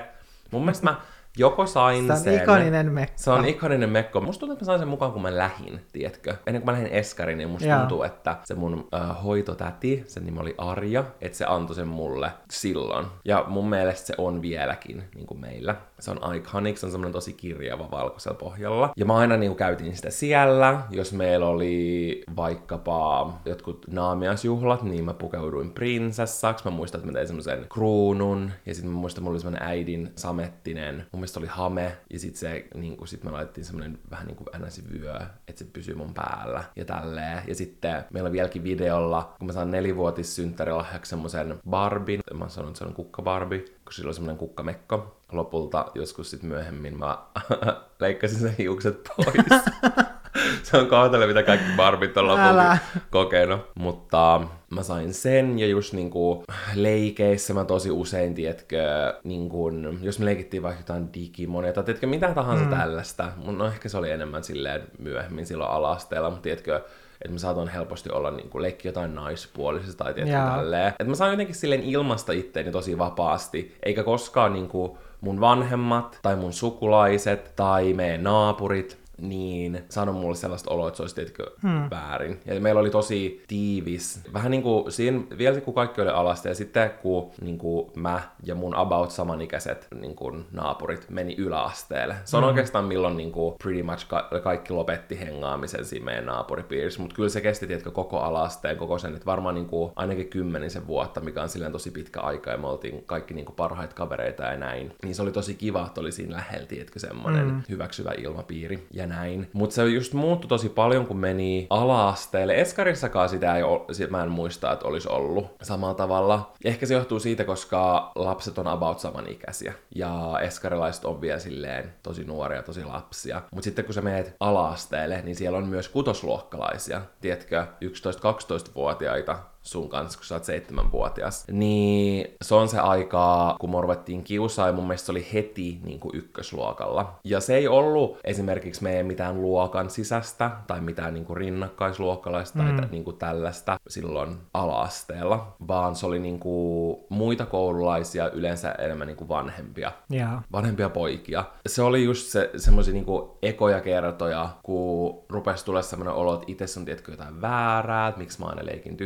Mun mielestä mä joko sain Se on sen... ikoninen mekko. Se on ikoninen mekko. Musta tuntuu, että mä sain sen mukaan, kun mä lähin, tiedätkö? Ennen kuin mä lähdin Eskariin, niin musta Joo. tuntuu, että se mun äh, hoitotäti, sen nimi oli Arja, että se antoi sen mulle silloin. Ja mun mielestä se on vieläkin niin kuin meillä. Se on iconic, se on semmoinen tosi kirjava valkoisella pohjalla. Ja mä aina niin kuin käytin sitä siellä. Jos meillä oli vaikkapa jotkut naamiaisjuhlat, niin mä pukeuduin prinsessaksi. Mä muistan, että mä tein semmoisen kruunun. Ja sitten mä muistan, että mulla oli semmoinen äidin samettinen. Mun mielestä oli hame. Ja sitten se, niin kuin, sit me laitettiin semmoinen vähän niin kuin vyö, että se pysyy mun päällä. Ja tälleen. Ja sitten meillä on vieläkin videolla, kun mä saan nelivuotissynttärilahjaksi semmoisen Barbin. Mä sanon, että se on kukka Barbie, kun sillä on semmoinen kukkamekko. Lopulta joskus sitten myöhemmin mä leikkasin sen hiukset pois. se on kohtele, mitä kaikki barbit on lopulta kokenut. Mutta mä sain sen ja just niinku leikeissä mä tosi usein, tiedätkö, niinku, jos me leikittiin vaikka jotain Digimonia tai tiedätkö, mitä tahansa mm. tällaista. Mun- No ehkä se oli enemmän silleen myöhemmin silloin alasteella, mutta tiedätkö, että mä saatoin helposti olla niinku leikki jotain naispuolisesta tai Jaa. tälleen. Että mä sain jotenkin silleen ilmasta itteeni tosi vapaasti, eikä koskaan niinku mun vanhemmat tai mun sukulaiset tai meidän naapurit niin sano mulle sellaista oloa, että se olisi tietenkin hmm. väärin. Ja meillä oli tosi tiivis. Vähän niin kuin siinä, vielä kun kaikki oli alasta, ja sitten kun niin kuin mä ja mun about samanikäiset niin kuin naapurit meni yläasteelle. Se on hmm. oikeastaan milloin niin kuin pretty much ka- kaikki lopetti hengaamisen siinä meidän naapuripiirissä, mutta kyllä se kesti tietkö koko alasteen, koko sen, että varmaan niin kuin ainakin kymmenisen vuotta, mikä on silleen tosi pitkä aika, ja me oltiin kaikki niin kuin parhaita kavereita ja näin. Niin se oli tosi kiva, että oli siinä lähellä, tiedätkö, semmoinen mm. hyväksyvä ilmapiiri ja näin. Mutta se just muuttui tosi paljon, kun meni ala-asteelle. Eskarissakaan sitä ei sit mä en muista, että olisi ollut samalla tavalla. Ehkä se johtuu siitä, koska lapset on about samanikäisiä. Ja eskarilaiset on vielä silleen tosi nuoria, tosi lapsia. Mutta sitten kun sä menet ala-asteelle, niin siellä on myös kutosluokkalaisia. Tiedätkö, 11-12-vuotiaita sun kanssa, kun sä oot seitsemänvuotias. Niin se on se aika, kun me ruvettiin kiusaa, ja mun mielestä se oli heti niin kuin ykkösluokalla. Ja se ei ollut esimerkiksi meidän mitään luokan sisästä, tai mitään niin kuin rinnakkaisluokkalaista, mm. tai niin kuin tällaista silloin ala-asteella, vaan se oli niin kuin muita koululaisia, yleensä enemmän niin kuin vanhempia Joo. vanhempia poikia. Se oli just se, semmoisia niinku ekoja kertoja, kun rupesi tulla semmoinen olo, että itse on tietkö jotain väärää, että miksi mä aina leikin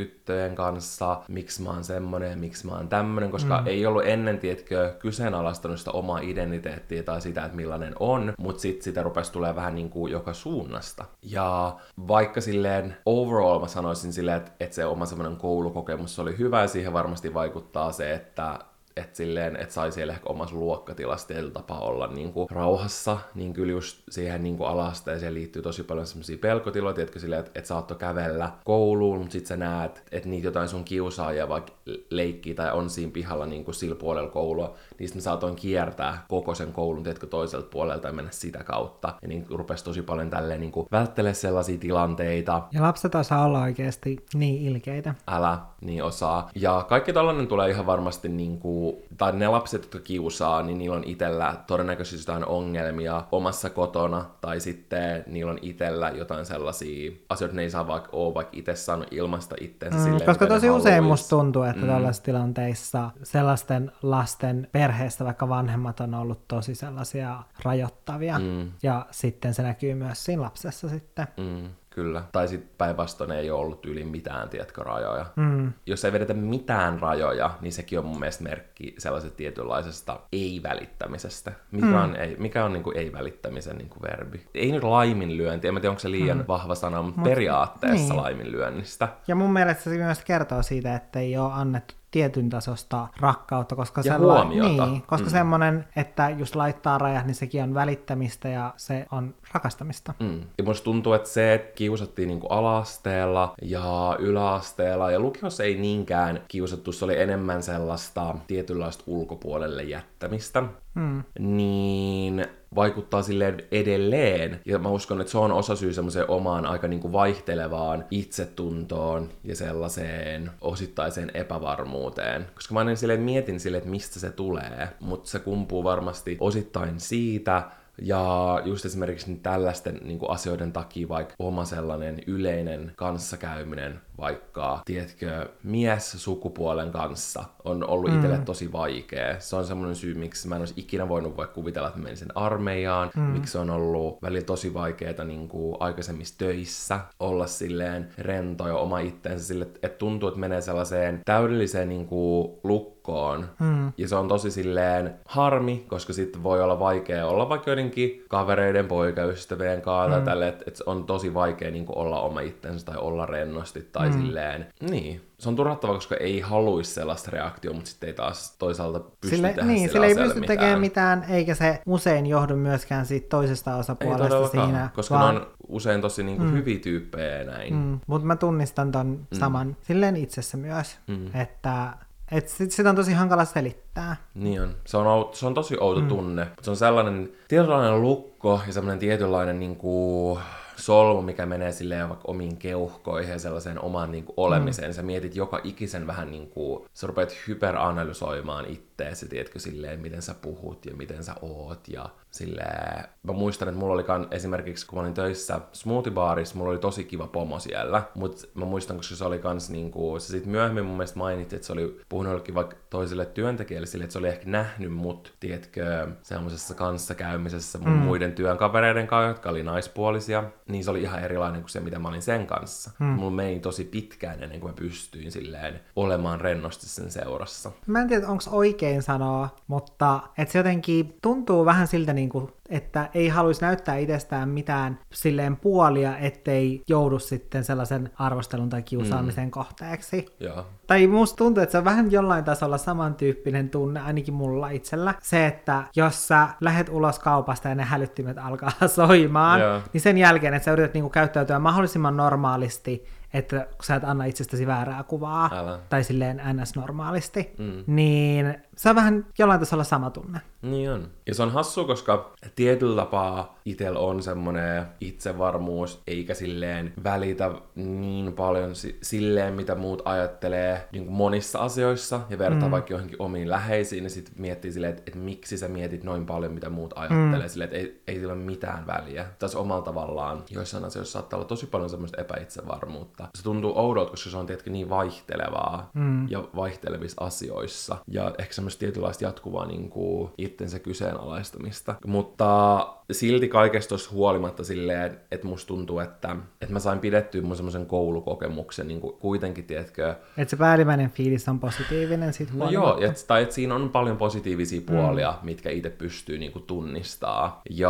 tyttöjen kanssa, miksi mä oon semmonen, miksi mä oon tämmönen, koska mm. ei ollut ennen, tietkö, kyseenalaistanut sitä omaa identiteettiä tai sitä, että millainen on, mutta sitten sitä rupesi tulee vähän niinku joka suunnasta. Ja vaikka silleen overall mä sanoisin silleen, että, että se oma semmoinen koulukokemus oli hyvä ja siihen varmasti vaikuttaa se, että että silleen, että sai siellä ehkä omassa luokkatilassa tietyllä tapaa olla niin kuin rauhassa, niin kyllä just siihen niin kuin alasteeseen liittyy tosi paljon semmoisia pelkotiloja, tiedätkö silleen, että, että saattoi kävellä kouluun, mutta sit sä näet, että niitä jotain sun kiusaajia vaikka leikkii tai on siinä pihalla niin kuin sillä puolella koulua, niin sit mä saatoin kiertää koko sen koulun, tiedätkö, toiselta puolelta ja mennä sitä kautta. Ja niin rupesi tosi paljon tälleen niin kuin välttele sellaisia tilanteita, Ja lapset osaa olla oikeasti niin ilkeitä. älä niin osaa. Ja kaikki tällainen tulee ihan varmasti niin kuin, tai ne lapset, jotka kiusaa, niin niillä on itellä todennäköisesti jotain ongelmia omassa kotona, tai sitten niillä on itellä jotain sellaisia asioita, ne ei saa vaikka ole vaikka itse saanut ilmasta itsensä Mm, silleen, koska tosi usein musta tuntuu, että mm. tällaisissa tilanteissa sellaisten lasten perheestä, vaikka vanhemmat on ollut tosi sellaisia rajoittavia, Mm. ja sitten se näkyy myös siinä lapsessa sitten. Mm, kyllä. Tai sitten päinvastoin ei ole ollut yli mitään, tiedätkö, rajoja. Mm. Jos ei vedetä mitään rajoja, niin sekin on mun mielestä merkki sellaisesta tietynlaisesta ei-välittämisestä. Mikä Mm. on, ei, mikä on niin kuin ei-välittämisen niin kuin verbi? Ei nyt laiminlyönti, en mä tiedä onko se liian mm. vahva sana, mutta Mut- periaatteessa niin. laiminlyönnistä. Ja mun mielestä se myös kertoo siitä, että ei ole annettu tietyn tasosta rakkautta, koska Ja sella-. Niin, koska mm. semmoinen, että just laittaa rajat, niin sekin on välittämistä ja se on rakastamista. Mm. Ja musta tuntuu, että se, että kiusattiin niinku ala-asteella ja yläasteella, ja lukiossa ei niinkään kiusattu, se oli enemmän sellaista tietynlaista ulkopuolelle jättämistä, Mm. niin vaikuttaa silleen edelleen. Ja mä uskon, että se on osa syy semmoiseen omaan aika niinku vaihtelevaan itsetuntoon ja sellaiseen osittaiseen epävarmuuteen. Koska mä aina silleen mietin silleen, että mistä se tulee, mutta se kumpuu varmasti osittain siitä, ja just esimerkiksi tällaisten niin kuin asioiden takia vaikka oma sellainen yleinen kanssakäyminen vaikka, tiedätkö, mies sukupuolen kanssa on ollut itselle tosi vaikea. Se on semmoinen syy, miksi mä en olisi ikinä voinut vaikka kuvitella, että menisin armeijaan, mm. miksi on ollut välillä tosi vaikeaa niin kuin aikaisemmissa töissä olla silleen rento ja oma itsensä sille, että tuntuu, että menee sellaiseen täydelliseen niin kuin lukkoon. Mm. Ja se on tosi silleen harmi, koska sitten voi olla vaikea olla vaikka joidenkin kavereiden, poikaystävien kanssa tai tälle, että, että on tosi vaikea niin olla oma itsensä tai olla rennosti tai mm. silleen. Niin. Se on turhattava, koska ei haluaisi sellaista reaktiota, mutta sitten ei taas toisaalta pysty Sille, tehdä niin, sille ei pysty tekemään mitään, eikä se usein johdu myöskään siitä toisesta Ei osapuolesta todellakaan, siinä. koska ne on usein tosi niin kuin mm. hyviä tyyppejä ja näin. Mm, mutta mä tunnistan ton saman silleen itsessä myös, mm. että et sit, sitä on tosi hankala selittää. Niin on. Se on, out, se on tosi outo mm. tunne. Se on sellainen tietynlainen lukko ja sellainen tietynlainen niin kuin, solmu, mikä menee silleen vaikka omiin keuhkoihin ja sellaiseen omaan niin kuin, olemiseen. Mm. Sä mietit joka ikisen vähän niin kuin, sä rupeat hyperanalysoimaan itteesi, tiedätkö, silleen, miten sä puhut ja miten sä oot ja silleen. Mä muistan, että mulla oli kan, esimerkiksi, kun mä olin töissä smoothie baarissa, mulla oli tosi kiva pomo siellä, mutta mä muistan, koska se oli kans niinku, se sit myöhemmin mun mielestä mainitsi, että se oli puhunut jollekin vaikka toiselle työntekijälle sille, että se oli ehkä nähnyt mut, tiedätkö, semmoisessa kanssakäymisessä mun mm. muiden työnkavereiden kanssa, jotka oli naispuolisia, niin se oli ihan erilainen kuin se, mitä mä olin sen kanssa. Mm. Mulla meni tosi pitkään ennen kuin mä pystyin silleen olemaan rennosti sen seurassa. Mä en tiedä, onko oikein sanoa, mutta et se jotenkin tuntuu vähän siltä, niin kuin, että ei haluaisi näyttää itsestään mitään silleen puolia, ettei joudu sitten sellaisen arvostelun tai kiusaamisen mm. kohteeksi. Joo. Tai musta tuntuu, että se on vähän jollain tasolla samantyyppinen tunne, ainakin mulla itsellä. Se, että jos sä lähet ulos kaupasta ja ne hälyttimet alkaa soimaan, Joo. niin sen jälkeen, että sä yrität niinku käyttäytyä mahdollisimman normaalisti, että kun sä et anna itsestäsi väärää kuvaa, Älä. tai silleen ns-normaalisti, mm. niin se on vähän jollain tasolla sama tunne. Niin on. Ja se on hassu, koska tietyllä tapaa itsellä on semmoinen itsevarmuus, eikä silleen välitä niin paljon si- silleen, mitä muut ajattelee niin kuin monissa asioissa, ja vertaa mm. vaikka johonkin omiin läheisiin, ja sitten miettii silleen, että, että miksi sä mietit noin paljon, mitä muut ajattelee, mm. silleen, että ei, ei sillä ole mitään väliä. Tässä omalla tavallaan joissain asioissa saattaa olla tosi paljon semmoista epäitsevarmuutta. Se tuntuu oudolta, koska se on tietenkin niin vaihtelevaa mm. ja vaihtelevissa asioissa, ja ehkä semmoista tietynlaista jatkuvaa niin kuin itsensä kyseenalaistamista. Mutta silti kaikesta huolimatta silleen, että musta tuntuu, että, että mä sain pidettyä mun semmoisen koulukokemuksen niin kuin kuitenkin, tiedätkö, Että se päällimmäinen fiilis on positiivinen sit No joo, et, tai että siinä on paljon positiivisia puolia, mm. mitkä itse pystyy niinku tunnistaa. Ja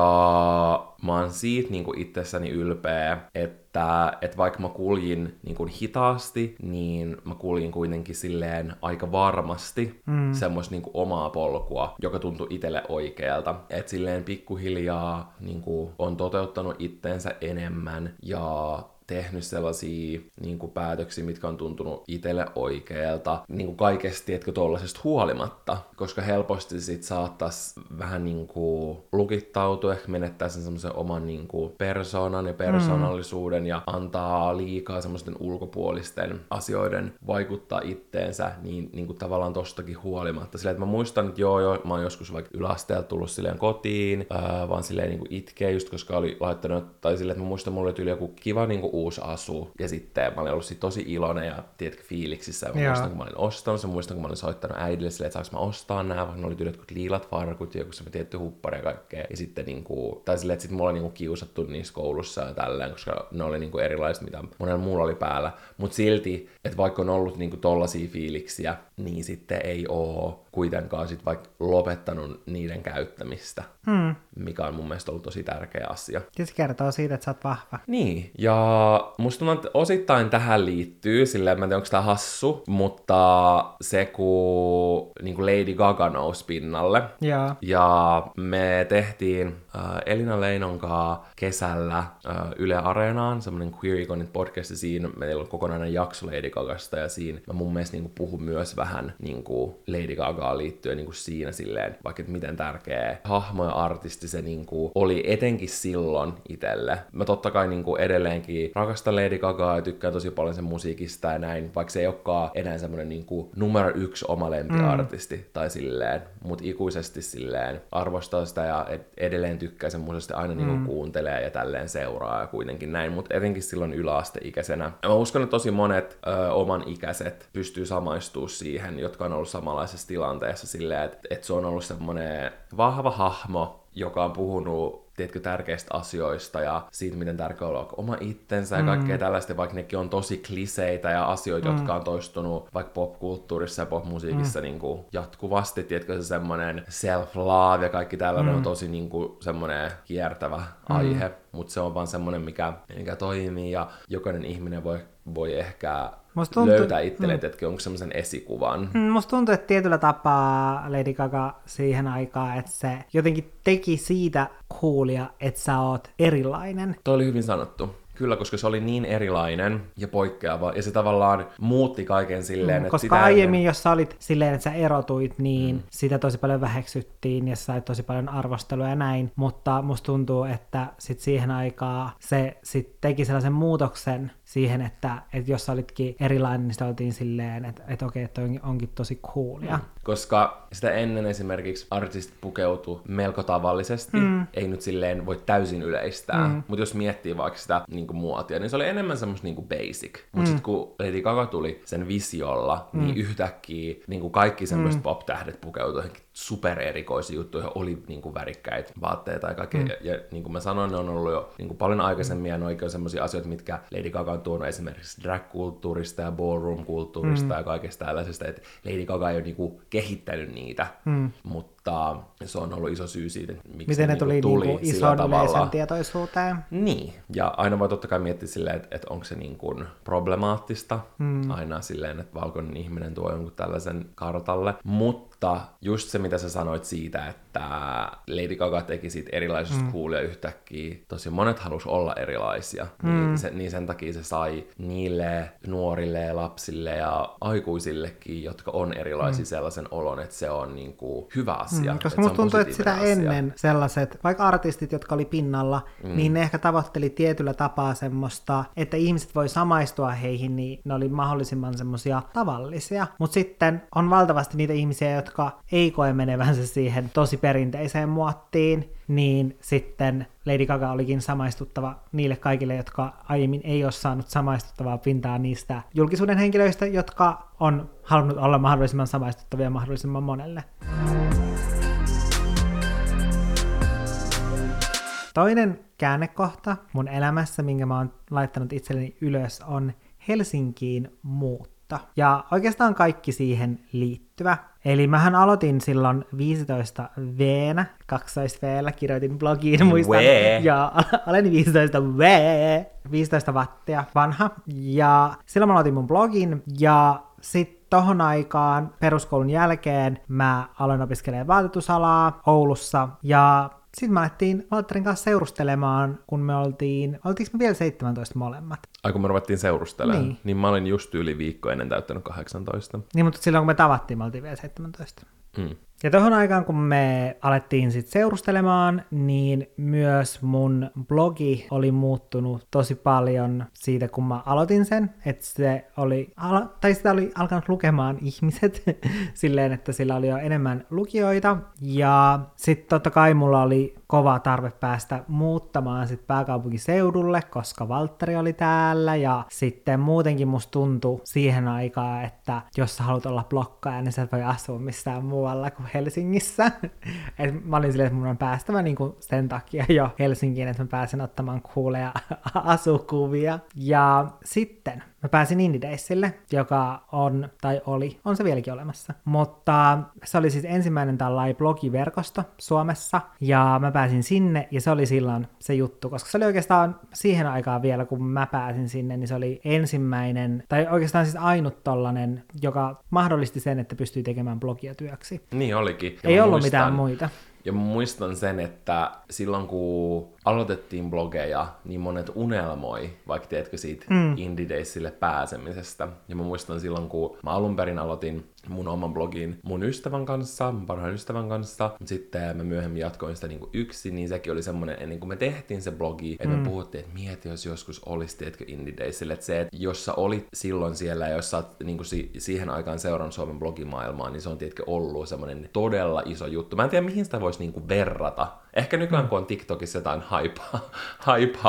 mä oon siitä niinku itsessäni ylpeä, että, että vaikka mä kuljin niinku hitaasti, niin mä kuljin kuitenkin silleen aika varmasti mm. semmoista niinku omaa polkua, joka tuntui itselle oikealta. Että silleen pikkuhiljaa niinku on toteuttanut itteensä enemmän ja tehnyt sellaisia niin kuin, päätöksiä, mitkä on tuntunut itselle oikealta, niin kuin kaikesta, tiedätkö, tollasesta huolimatta, koska helposti sit saattaisi vähän niin kuin lukittautua, ehkä menettää sen semmoisen oman niin kuin persoonan ja persoonallisuuden mm. ja antaa liikaa semmoisten ulkopuolisten asioiden vaikuttaa itteensä, niin, niin kuin tavallaan tostakin huolimatta. Silleen, että mä muistan, että joo, joo, mä oon joskus vaikka yläasteella tullut silleen kotiin, ää, vaan silleen niin kuin itkeä just, koska oli laittanut, tai silleen, että mä muistan, mulla oli yli joku kiva niin kuin uusi asu, ja sitten mä olin ollut sit tosi iloinen ja tiedätkö, fiiliksissä, ja mä Joo. muistan, kun mä olin ostanut sen, muistan, kun mä olin soittanut äidille silleen, että saanko mä ostaa nämä, vaikka ne oli jotkut liilat farkut ja joku semmoinen tietty huppari ja kaikkea, ja sitten niinku, tai silleen, että sit mulla oli niinku kiusattu niissä koulussa ja tälleen, koska ne oli niinku erilaiset, mitä monella muulla oli päällä, mutta silti, että vaikka on ollut niinku tollasia fiiliksiä, niin sitten ei oo kuitenkaan sit vaikka lopettanut niiden käyttämistä. Hmm. mikä on mun mielestä ollut tosi tärkeä asia. Ja se kertoo siitä, että sä oot vahva. Niin, ja musta tuntuu, että osittain tähän liittyy, silleen, mä en tiedä, onko tämä hassu, mutta se, kun niin kuin Lady Gaga nousi pinnalle, Joo. ja me tehtiin äh, Elina Leinon kanssa kesällä äh, Yle Areenaan semmoinen Queer Iconit podcast, ja siinä meillä on kokonainen jakso Lady Gagasta, ja siinä mä mun mielestä niin puhun myös vähän niin kuin Lady Gagaan liittyen niin kuin siinä silleen, vaikka että miten tärkeä hahmo ja artisti se niin kuin oli etenkin silloin itselle. Mä totta kai niin kuin edelleenkin rakastan Lady Gagaa ja tykkään tosi paljon sen musiikista ja näin, vaikka se ei olekaan enää semmoinen niin kuin numero yksi oma lempiartisti mm. tai silleen, mutta ikuisesti silleen arvostaa sitä ja ed- edelleen tykkää sen musista aina niin kuin kuuntelee ja tälleen seuraa ja kuitenkin näin, mutta etenkin silloin yläasteikäisenä. Ja mä uskon, että tosi monet ö, oman ikäiset pystyy samaistumaan siihen, jotka on ollut samanlaisessa tilanteessa silleen, että, että se on ollut semmoinen vahva hahmo, joka on puhunut tiedätkö, tärkeistä asioista ja siitä, miten tärkeää on olla oma itsensä ja kaikkea tällaista, vaikka nekin on tosi kliseitä ja asioita, mm. jotka on toistunut vaikka popkulttuurissa ja popmusiikissa mm. niin kuin jatkuvasti, tiedätkö, se semmoinen self-love ja kaikki tällainen mm. on tosi niin kuin, semmoinen kiertävä mm. aihe, mutta se on vaan semmoinen, mikä, mikä toimii ja jokainen ihminen voi, voi ehkä Musta tuntuu- löytää itselleen, mm. että onko semmoisen esikuvan. Mm, Musta tuntuu, että tietyllä tapaa Lady Gaga siihen aikaan, että se jotenkin teki siitä coolia, että sä oot erilainen. Toi oli hyvin sanottu. Kyllä, koska se oli niin erilainen ja poikkeava, ja se tavallaan muutti kaiken silleen, että Mm, Koska sitä aiemmin, jos sä olit silleen, että sä erotuit, niin mm. sitä tosi paljon väheksyttiin ja sä sait tosi paljon arvostelua ja näin. Mutta musta tuntuu, että sit siihen aikaan se sit teki sellaisen muutoksen siihen, että, että jos sä olitkin erilainen, niin sitä oltiin silleen, että, että okei, että toi onkin tosi coolia. Koska sitä ennen esimerkiksi artistit pukeutu melko tavallisesti, mm. ei nyt silleen voi täysin yleistää, mm. mutta jos miettii vaikka sitä niin kuin muotia, niin se oli enemmän semmoista niin kuin basic. Mutta mm. sitten kun Lady Gaga tuli sen visiolla, mm. niin yhtäkkiä niin kuin kaikki semmoiset mm. pop-tähdet pukeutui johonkin supererikoisiin juttuihin, oli niin kuin värikkäitä vaatteita ja kaikkea. Mm. Ja, ja niin kuin mä sanoin, ne on ollut jo niin kuin paljon aikaisemmin, ja ne on semmoisia asioita, mitkä Lady Gaga on tuonut esimerkiksi drag-kulttuurista ja ballroom-kulttuurista mm. ja kaikesta tällaisesta, että Lady Gaga ei ole niin kuin kehittänyt niitä, mm. mutta se on ollut iso syy siitä, miksi Miten ne niin tuli, tuli niinku sillä ison tavalla. tietoisuuteen. Niin, ja aina voi totta kai miettiä silleen, että, että onko se niin kuin problemaattista mm. aina silleen, että valkoinen ihminen tuo jonkun tällaisen kartalle, mutta just se, mitä sä sanoit siitä, että Lady Gaga teki siitä erilaisesta mm. coolia yhtäkkiä, tosi monet halus olla erilaisia, mm. niin, se, niin sen takia se sai niille nuorille ja lapsille ja aikuisillekin, jotka on erilaisia mm. sellaisen olon, että se on niin kuin hyvä asia. Mm, koska musta tuntuu, että sitä asia. ennen sellaiset, vaikka artistit, jotka oli pinnalla, mm. niin ne ehkä tavoitteli tietyllä tapaa semmoista, että ihmiset voi samaistua heihin, niin ne oli mahdollisimman semmoisia tavallisia. Mutta sitten on valtavasti niitä ihmisiä, jotka ei koe menevänsä siihen tosi perinteiseen muottiin, niin sitten Lady Gaga olikin samaistuttava niille kaikille, jotka aiemmin ei ole saanut samaistuttavaa pintaa niistä julkisuuden henkilöistä, jotka on halunnut olla mahdollisimman samaistuttavia mahdollisimman monelle. Toinen käännekohta mun elämässä, minkä mä oon laittanut itselleni ylös, on Helsinkiin muutto. Ja oikeastaan kaikki siihen liittyvä. Eli mähän aloitin silloin 15 V-nä, 12 v kirjoitin blogiin, muistan. Wee. Ja olen 15 V, 15 wattia vanha. Ja silloin mä aloitin mun blogin, ja sitten tohon aikaan peruskoulun jälkeen mä aloin opiskelemaan vaatetusalaa Oulussa, ja sitten me alettiin Valtterin kanssa seurustelemaan, kun me oltiin, oltiinko me vielä 17 molemmat? Ai kun me ruvettiin seurustelemaan, Niin. niin. mä olin just yli viikko ennen täyttänyt 18. Niin, mutta silloin kun me tavattiin, me oltiin vielä 17. Mm. Ja tohon aikaan, kun me alettiin sitten seurustelemaan, niin myös mun blogi oli muuttunut tosi paljon siitä, kun mä aloitin sen, että se oli, ala- tai sitä oli alkanut lukemaan ihmiset silleen, että sillä oli jo enemmän lukijoita. Ja sitten totta kai mulla oli kova tarve päästä muuttamaan sit pääkaupunkiseudulle, koska Valtteri oli täällä ja sitten muutenkin musta tuntui siihen aikaan, että jos sä haluat olla blokkaaja, niin sä et voi asua missään muualla kuin Helsingissä. Et mä olin silleen, että mun on päästävä niinku sen takia jo Helsinkiin, että mä pääsen ottamaan kuuleja asukuvia. Ja sitten mä pääsin Indideissille, joka on, tai oli, on se vieläkin olemassa. Mutta se oli siis ensimmäinen tällainen blogiverkosto Suomessa, ja mä pääsin sinne, ja se oli silloin se juttu, koska se oli oikeastaan siihen aikaan vielä, kun mä pääsin sinne, niin se oli ensimmäinen, tai oikeastaan siis ainut tollanen, joka mahdollisti sen, että pystyi tekemään blogia työksi. Niin olikin. Ja Ei ollut muistan- mitään muita. Ja muistan sen, että silloin kun aloitettiin blogeja, niin monet unelmoi, vaikka tiedätkö siitä mm. Indie Daysille pääsemisestä. Ja mä muistan silloin, kun mä alun perin aloitin mun oman blogin mun ystävän kanssa, mun parhaan ystävän kanssa. Sitten mä myöhemmin jatkoin sitä niin kuin yksin, niin sekin oli semmoinen, ennen kuin me tehtiin se blogi, että mm. me puhuttiin, että mieti, jos joskus olisi, tiedätkö, Indie Daysille. Että se, että jos sä olit silloin siellä ja jos sä oot niin kuin si- siihen aikaan seurannut Suomen blogimaailmaa, niin se on, tiedätkö, ollut semmoinen todella iso juttu. Mä en tiedä, mihin sitä voisi niin kuin verrata. Ehkä nykyään, kun on TikTokissa jotain hype, hype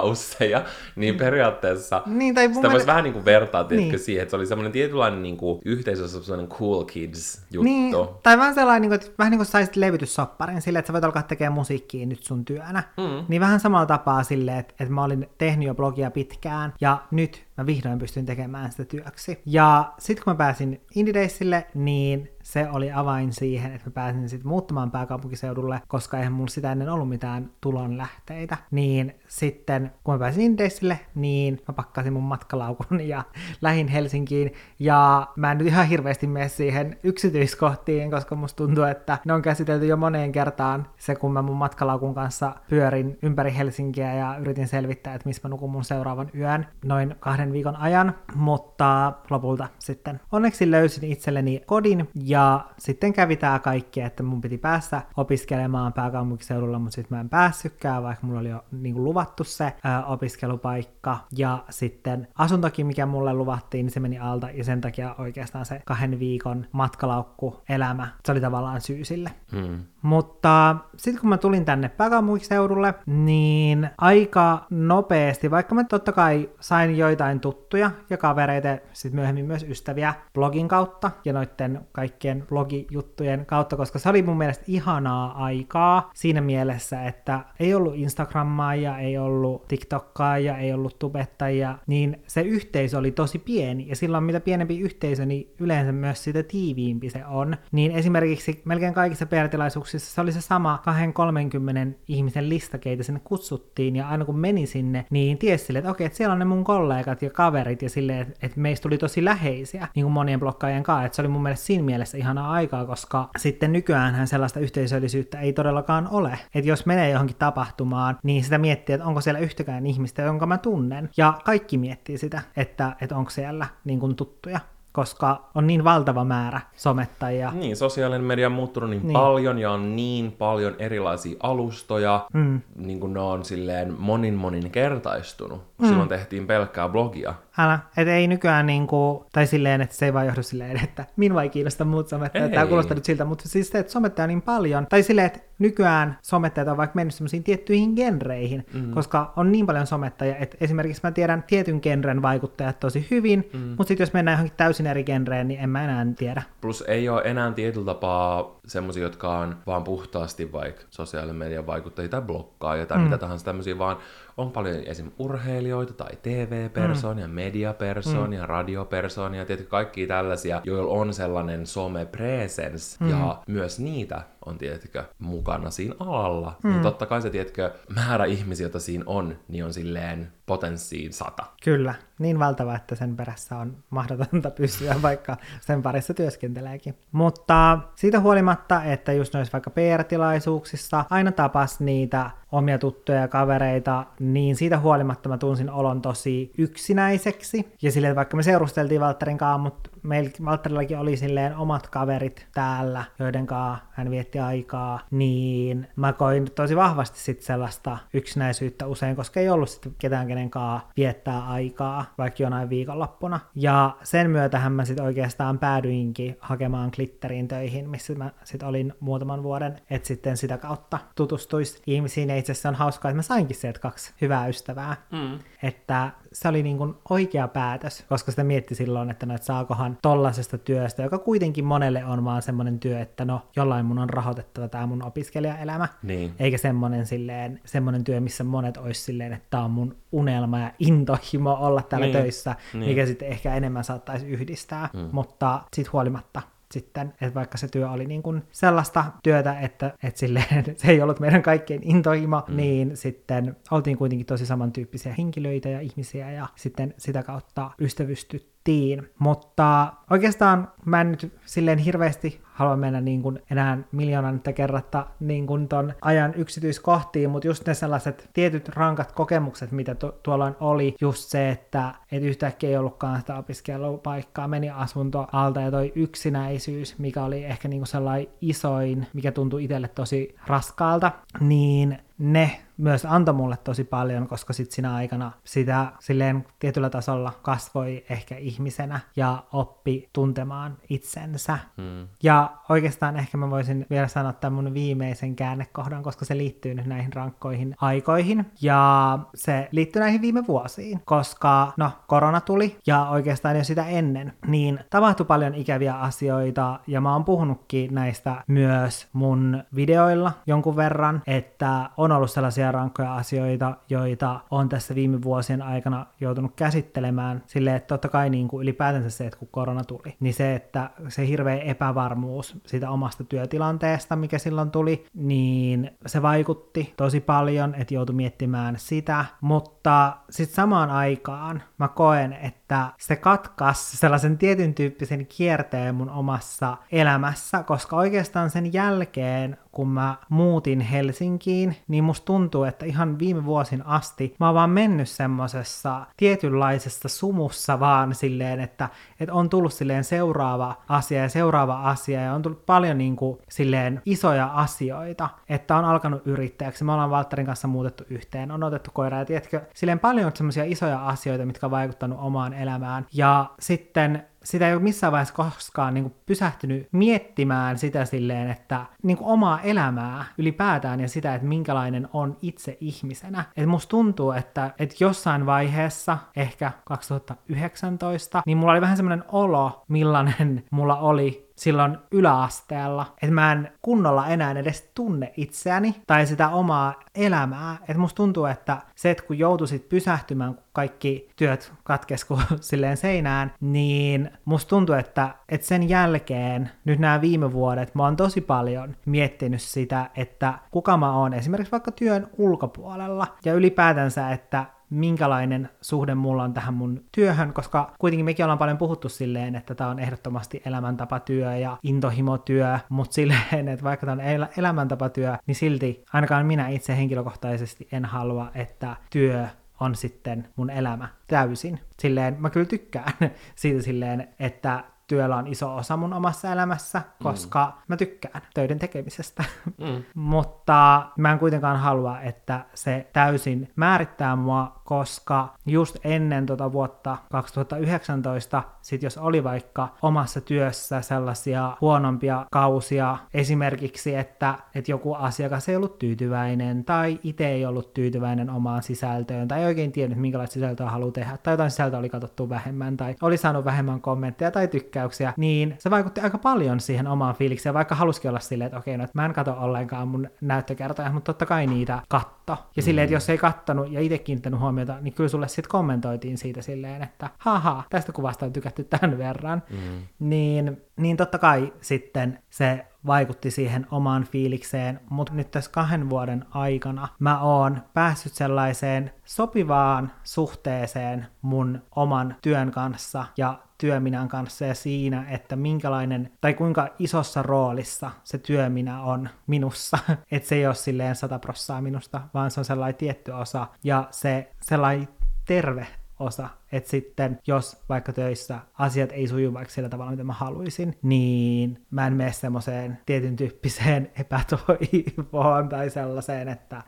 niin periaatteessa Niin, tai sitä voisi vähän niin kuin vertaa, Niin. siihen, että se oli semmoinen tietynlainen niin kuin, yhteisö, semmoinen cool kids juttu. Niin, tai vähän sellainen, niin kuin, että vähän niin kuin saisit levytyssopparin silleen, että sä voit alkaa tekemään musiikkia nyt sun työnä. Mm. Niin vähän samalla tapaa silleen, että, että mä olin tehnyt jo blogia pitkään, ja nyt mä vihdoin pystyn tekemään sitä työksi. Ja sitten kun mä pääsin Indie Daysille, niin se oli avain siihen, että mä pääsin sitten muuttamaan pääkaupunkiseudulle, koska eihän mulla sitä ennen ollut mitään tulonlähteitä. Niin sitten, kun mä pääsin Indie Daysille, niin mä pakkasin mun matkalaukun ja lähin Helsinkiin. Ja mä en nyt ihan hirveästi mene siihen yksityiskohtiin, koska musta tuntuu, että ne on käsitelty jo moneen kertaan se, kun mä mun matkalaukun kanssa pyörin ympäri Helsinkiä ja yritin selvittää, että missä mä nukun mun seuraavan yön noin kahden viikon ajan, mutta lopulta sitten onneksi löysin itselleni kodin ja sitten kävi tää kaikki, että mun piti päästä opiskelemaan pääkaupunkiseudulla, mutta sitten mä en päässytkään, vaikka mulla oli jo niin kuin luvattu se ää, opiskelupaikka ja sitten asuntokin, mikä mulle luvattiin, niin se meni alta ja sen takia oikeastaan se kahden viikon matkalaukku elämä, se oli tavallaan syy sille. Hmm. Mutta sitten kun mä tulin tänne pääkaupunkiseudulle, niin aika nopeasti, vaikka mä totta kai sain joitain tuttuja ja kavereita, sitten myöhemmin myös ystäviä blogin kautta ja noitten kaikkien blogijuttujen kautta, koska se oli mun mielestä ihanaa aikaa siinä mielessä, että ei ollut Instagrammaa ja ei ollut TikTokkaa ja ei ollut tubettajia, niin se yhteisö oli tosi pieni ja silloin mitä pienempi yhteisö, niin yleensä myös sitä tiiviimpi se on. Niin esimerkiksi melkein kaikissa PR-tilaisuuksissa se oli se sama 2-30 ihmisen lista, keitä sinne kutsuttiin, ja aina kun meni sinne, niin tiesi sille, että okei, että siellä on ne mun kollegat ja kaverit, ja silleen, että, meistä tuli tosi läheisiä, niin kuin monien blokkaajien kanssa, että se oli mun mielestä siinä mielessä ihanaa aikaa, koska sitten nykyäänhän sellaista yhteisöllisyyttä ei todellakaan ole. Että jos menee johonkin tapahtumaan, niin sitä miettii, onko siellä yhtäkään ihmistä, jonka mä tunnen, ja kaikki miettii sitä, että, että onko siellä niin kuin tuttuja koska on niin valtava määrä somettajia. Niin, sosiaalinen media on muuttunut niin, Niin. niin paljon ja on niin paljon erilaisia alustoja, Mm. niin kuin ne on silleen monin monin kertaistunut. Mm. Silloin tehtiin pelkkää blogia. Älä, et ei nykyään niinku, tai silleen, että se ei vaan johdu silleen, että minua ei kiinnosta muut somettajat, Ei. tämä kuulostaa nyt siltä, mutta siis se, että somettaja on niin paljon, tai silleen, että nykyään somettajat on vaikka mennyt semmoisiin tiettyihin genreihin, mm. koska on niin paljon somettajia, että esimerkiksi mä tiedän tietyn genren vaikuttajat tosi hyvin, mm. mutta sitten jos mennään johonkin täysin eri genreen, niin en mä enää tiedä. Plus ei ole enää tietyllä tapaa semmoisia, jotka on vaan puhtaasti vaikka sosiaalisen median vaikuttajia tai blokkaajia tai mm. mitä tahansa tämmöisiä, vaan on paljon esim. urheilijoita tai TV-persoonia, mm. mediapersoonia, mm. radiopersoonia, tietysti kaikki tällaisia, joilla on sellainen some presence, mm. ja myös niitä on, tietykö, mukana siinä alalla. Mm. Niin totta kai se, tietkö, määrä ihmisiä, joita siinä on, niin on silleen potenssiin sata. Kyllä, niin valtava, että sen perässä on mahdotonta pysyä, vaikka sen parissa työskenteleekin. Mutta siitä huolimatta, että just noissa vaikka PR-tilaisuuksissa aina tapas niitä omia tuttuja ja kavereita, niin siitä huolimatta mä tunsin olon tosi yksinäiseksi. Ja silleen, vaikka me seurusteltiin Valtterin kanssa, mutta meillä Valtterillakin oli silleen omat kaverit täällä, joiden kanssa hän vietti aikaa, niin mä koin tosi vahvasti sit sellaista yksinäisyyttä usein, koska ei ollut sit ketään kenen kanssa viettää aikaa, vaikka jonain viikonloppuna. Ja sen myötähän mä sit oikeastaan päädyinkin hakemaan glitteriin töihin, missä mä sit olin muutaman vuoden, että sitten sitä kautta tutustuisi ihmisiin ja itse asiassa on hauskaa, että mä sainkin sieltä kaksi hyvää ystävää. Mm. Että se oli niin kuin oikea päätös, koska sitä mietti silloin, että no, että saakohan tollasesta työstä, joka kuitenkin monelle on vaan semmoinen työ, että no jollain mun on rahoitettava tämä mun opiskelijaelämä. Niin. Eikä semmoinen, silleen, semmoinen työ, missä monet olisi silleen, että tämä on mun unelma ja intohimo olla täällä Niin. töissä, Niin. mikä sitten ehkä enemmän saattaisi yhdistää. Mm. Mutta sit huolimatta sitten, että vaikka se työ oli niin kuin sellaista työtä, että, että silleen, se ei ollut meidän kaikkein intohimo, mm. niin sitten oltiin kuitenkin tosi samantyyppisiä henkilöitä ja ihmisiä ja sitten sitä kautta ystävystyttiin. Mutta oikeastaan mä en nyt silleen hirveästi halua mennä niin kuin enää miljoonan kerratta niin kuin ton ajan yksityiskohtiin, mutta just ne sellaiset tietyt rankat kokemukset, mitä tu- tuolloin oli, just se, että et yhtäkkiä ei ollutkaan sitä opiskelupaikkaa, meni asunto alta ja toi yksinäisyys, mikä oli ehkä niin kuin sellainen isoin, mikä tuntui itselle tosi raskaalta, niin ne myös antoi mulle tosi paljon, koska sit siinä aikana sitä silleen tietyllä tasolla kasvoi ehkä ihmisenä ja oppi tuntemaan itsensä. Mm. Ja oikeastaan ehkä mä voisin vielä sanoa tämän mun viimeisen käännekohdan, koska se liittyy nyt näihin rankkoihin aikoihin. Ja se liittyy näihin viime vuosiin, koska no korona tuli ja oikeastaan jo sitä ennen, niin tapahtui paljon ikäviä asioita ja mä oon puhunutkin näistä myös mun videoilla jonkun verran, että on ollut sellaisia rankkoja asioita, joita on tässä viime vuosien aikana joutunut käsittelemään. Silleen, että totta kai niin kuin ylipäätänsä se, että kun korona tuli, niin se, että se hirveä epävarmuus siitä omasta työtilanteesta, mikä silloin tuli, niin se vaikutti tosi paljon, että joutui miettimään sitä, mutta sitten samaan aikaan mä koen, että se katkas sellaisen tietyn tyyppisen kierteen mun omassa elämässä, koska oikeastaan sen jälkeen, kun mä muutin Helsinkiin, niin musta tuntuu, että ihan viime vuosin asti mä oon vaan mennyt semmosessa tietynlaisessa sumussa vaan silleen, että, että on tullut silleen seuraava asia ja seuraava asia ja on tullut paljon niin kuin silleen isoja asioita, että on alkanut yrittäjäksi. Me ollaan Valtterin kanssa muutettu yhteen, on otettu koira ja tiedätkö, silleen paljon semmoisia isoja asioita, mitkä on vaikuttanut omaan elämään. Ja sitten sitä ei ole missään vaiheessa koskaan niin kuin pysähtynyt miettimään sitä silleen, että niin kuin omaa elämää ylipäätään ja sitä, että minkälainen on itse ihmisenä. Et musta tuntuu, että, että jossain vaiheessa, ehkä 2019, niin mulla oli vähän semmoinen olo, millainen mulla oli silloin yläasteella, että mä en kunnolla enää edes tunne itseäni tai sitä omaa elämää. Että musta tuntuu, että se, että kun joutuisit pysähtymään, kun kaikki työt katkesku silleen seinään, niin musta tuntuu, että, että sen jälkeen, nyt nämä viime vuodet, mä oon tosi paljon miettinyt sitä, että kuka mä oon esimerkiksi vaikka työn ulkopuolella ja ylipäätänsä, että minkälainen suhde mulla on tähän mun työhön, koska kuitenkin mekin ollaan paljon puhuttu silleen, että tämä on ehdottomasti elämäntapatyö ja intohimotyö, mutta silleen, että vaikka tämä on el- elämäntapatyö, niin silti ainakaan minä itse henkilökohtaisesti en halua, että työ on sitten mun elämä täysin. Silleen, mä kyllä tykkään siitä silleen, että työllä on iso osa mun omassa elämässä, koska mm. mä tykkään töiden tekemisestä. Mm. Mutta mä en kuitenkaan halua, että se täysin määrittää mua, koska just ennen tota vuotta 2019, sit jos oli vaikka omassa työssä sellaisia huonompia kausia, esimerkiksi, että, että joku asiakas ei ollut tyytyväinen, tai itse ei ollut tyytyväinen omaan sisältöön, tai ei oikein tiennyt, minkälaista sisältöä haluaa tehdä, tai jotain sisältöä oli katsottu vähemmän, tai oli saanut vähemmän kommentteja tai tykkäyksiä, niin se vaikutti aika paljon siihen omaan fiilikseen, vaikka halusikin olla silleen, että okei, no, että mä en katso ollenkaan mun näyttökertoja, mutta totta kai niitä katto. Ja silleen, että jos ei kattonut ja itse kiinnittänyt huomiota, niin kyllä sulle sitten kommentoitiin siitä silleen, että haha, tästä kuvasta on tykätty tämän verran. Mm. Niin, niin totta kai sitten se vaikutti siihen omaan fiilikseen, mutta nyt tässä kahden vuoden aikana mä oon päässyt sellaiseen sopivaan suhteeseen mun oman työn kanssa ja työminän kanssa ja siinä, että minkälainen tai kuinka isossa roolissa se työminä on minussa. Että se ei ole silleen sata prossaa minusta, vaan se on sellainen tietty osa ja se sellainen terve osa, että sitten jos vaikka töissä asiat ei suju vaikka sillä tavalla, mitä mä haluaisin, niin mä en mene semmoiseen tietyn tyyppiseen epätoivoon tai sellaiseen, että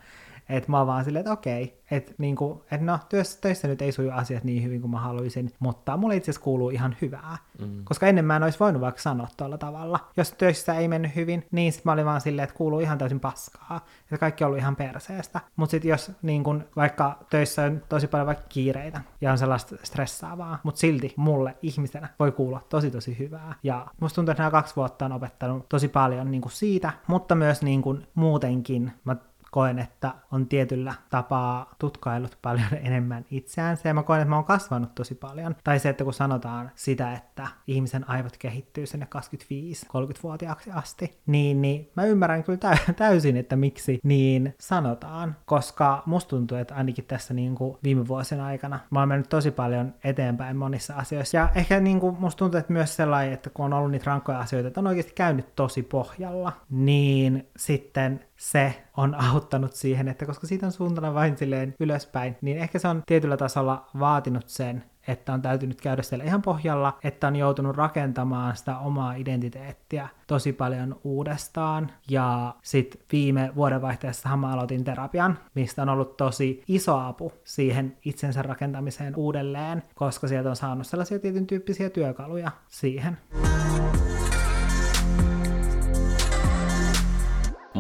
Että mä oon vaan silleen, että okei, että niinku, et no, töissä, töissä nyt ei suju asiat niin hyvin kuin mä haluaisin, mutta mulle itse asiassa kuuluu ihan hyvää. Mm. Koska ennen mä en olisi voinut vaikka sanoa tuolla tavalla. Jos töissä ei mennyt hyvin, niin sit mä olin vaan silleen, että kuuluu ihan täysin paskaa. Että kaikki on ollut ihan perseestä. Mutta sitten jos niin kun, vaikka töissä on tosi paljon vaikka kiireitä ja on sellaista stressaavaa, mutta silti mulle ihmisenä voi kuulla tosi tosi hyvää. Ja musta tuntuu, että nämä kaksi vuotta on opettanut tosi paljon niin kuin siitä, mutta myös niin kuin muutenkin. Mä koen, että on tietyllä tapaa tutkailut paljon enemmän itseänsä ja mä koen, että mä oon kasvanut tosi paljon. Tai se, että kun sanotaan sitä, että ihmisen aivot kehittyy sinne 25-30-vuotiaaksi asti, niin, niin mä ymmärrän kyllä täysin, että miksi niin sanotaan, koska musta tuntuu, että ainakin tässä niin kuin viime vuosien aikana mä oon mennyt tosi paljon eteenpäin monissa asioissa. Ja ehkä niin kuin musta tuntuu, että myös sellainen, että kun on ollut niitä rankkoja asioita, että on oikeasti käynyt tosi pohjalla, niin sitten se on auttanut siihen, että koska siitä on suuntana vain silleen ylöspäin, niin ehkä se on tietyllä tasolla vaatinut sen, että on täytynyt käydä siellä ihan pohjalla, että on joutunut rakentamaan sitä omaa identiteettiä tosi paljon uudestaan. Ja sitten viime vuodenvaihteessa mä aloitin terapian, mistä on ollut tosi iso apu siihen itsensä rakentamiseen uudelleen, koska sieltä on saanut sellaisia tietyn tyyppisiä työkaluja siihen.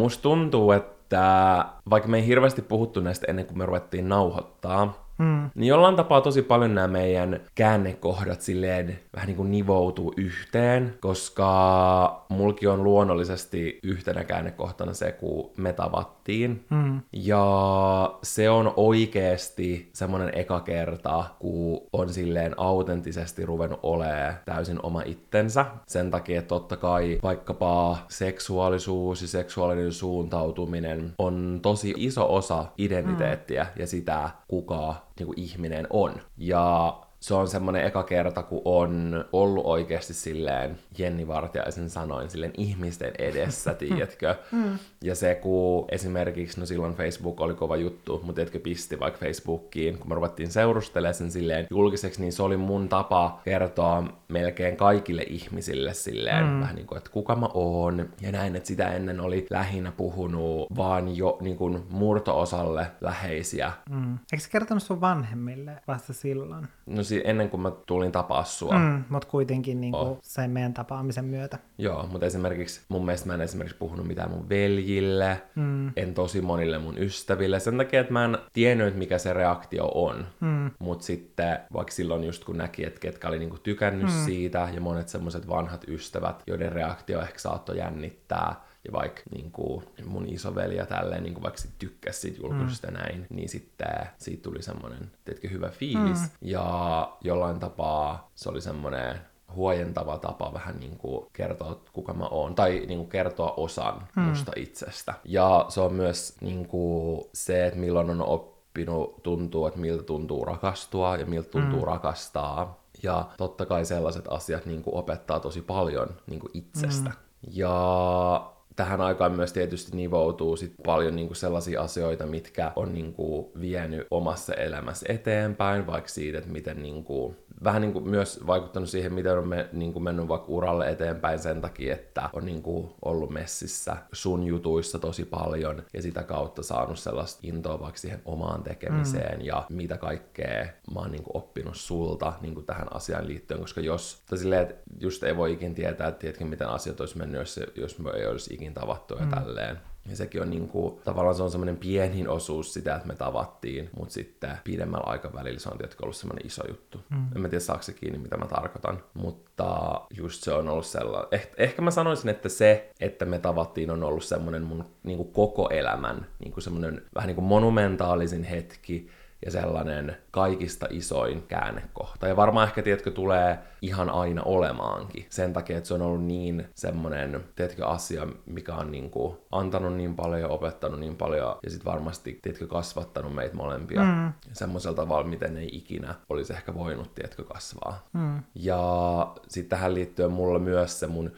Musta tuntuu, että vaikka me ei hirveästi puhuttu näistä ennen kuin me ruvettiin nauhoittaa, Mm. Niin jollain tapaa tosi paljon nämä meidän käännekohdat silleen vähän niin kuin nivoutuu yhteen, koska mulki on luonnollisesti yhtenä käännekohtana se, kun me tavattiin. Mm. Ja se on oikeasti semmoinen eka kerta, kun on silleen autenttisesti ruvennut olemaan täysin oma itsensä. Sen takia, että totta kai vaikkapa seksuaalisuus ja seksuaalinen suuntautuminen on tosi iso osa identiteettiä mm. ja sitä, kuka niin kuin ihminen on. Ja se on semmoinen eka kerta, kun on ollut oikeasti silleen Jenni Vartiaisen sanoin silleen ihmisten edessä, tiedätkö? Mm. Ja se, kun esimerkiksi, no silloin Facebook oli kova juttu, mutta etkö pisti vaikka Facebookiin, kun me ruvettiin seurustelemaan sen silleen julkiseksi, niin se oli mun tapa kertoa melkein kaikille ihmisille silleen mm. vähän niin kuin, että kuka mä oon, ja näin, että sitä ennen oli lähinnä puhunut vaan jo niin kuin murto-osalle läheisiä. Mm. Eikö sä kertonut sun vanhemmille vasta silloin? No ennen kuin mä tulin tapaa sua. Mm, mutta kuitenkin niin kuin oh. sen meidän tapaamisen myötä. Joo, mutta esimerkiksi mun mielestä mä en esimerkiksi puhunut mitään mun veljille, mm. en tosi monille mun ystäville, sen takia, että mä en tiennyt, mikä se reaktio on. Mm. Mutta sitten vaikka silloin just kun näki, että ketkä oli niinku tykännyt mm. siitä, ja monet semmoiset vanhat ystävät, joiden reaktio ehkä saattoi jännittää, ja vaikka niin kuin mun isoveli ja tälleen niin kuin vaikka sit tykkäsi siitä julkaisusta mm. näin, niin sitten siitä tuli semmoinen, teetkö, hyvä fiilis. Mm. Ja jollain tapaa se oli semmoinen huojentava tapa vähän niin kuin kertoa, kuka mä oon, tai niin kuin kertoa osan mm. musta itsestä. Ja se on myös niin kuin se, että milloin on oppinut tuntuu, että miltä tuntuu rakastua ja miltä tuntuu mm. rakastaa. Ja totta kai sellaiset asiat niin kuin opettaa tosi paljon niin kuin itsestä. Mm. Ja tähän aikaan myös tietysti nivoutuu sit paljon niinku sellaisia asioita, mitkä on niinku vienyt omassa elämässä eteenpäin, vaikka siitä, että miten niinku vähän niin kuin myös vaikuttanut siihen, miten on me, niin kuin mennyt vaikka uralle eteenpäin sen takia, että on niin kuin ollut messissä sun jutuissa tosi paljon ja sitä kautta saanut sellaista intoa vaikka siihen omaan tekemiseen mm. ja mitä kaikkea mä oon niin kuin oppinut sulta niin kuin tähän asiaan liittyen, koska jos, tai silleen, että just ei voi ikin tietää, että tiedätkö, miten asiat olisi mennyt, jos, jos me ei olisi ikin tavattu ja mm. tälleen. Ja sekin on niin kuin, tavallaan se on semmoinen pienin osuus sitä, että me tavattiin, mutta sitten pidemmällä aikavälillä se on tietysti ollut semmoinen iso juttu. Mm. En mä tiedä, saako se kiinni, mitä mä tarkoitan, mutta just se on ollut sellainen. Eh, ehkä mä sanoisin, että se, että me tavattiin, on ollut semmoinen mun niin kuin koko elämän niin kuin semmoinen vähän niin kuin monumentaalisin hetki, ja sellainen kaikista isoin käännekohta. Ja varmaan ehkä, tiedätkö, tulee ihan aina olemaankin. Sen takia, että se on ollut niin semmoinen, tiedätkö, asia, mikä on niin kuin antanut niin paljon ja opettanut niin paljon ja sitten varmasti, tiedätkö, kasvattanut meitä molempia mm. semmoisella tavalla, miten ei ikinä olisi ehkä voinut, tiedätkö, kasvaa. Mm. Ja sitten tähän liittyen mulla myös se mun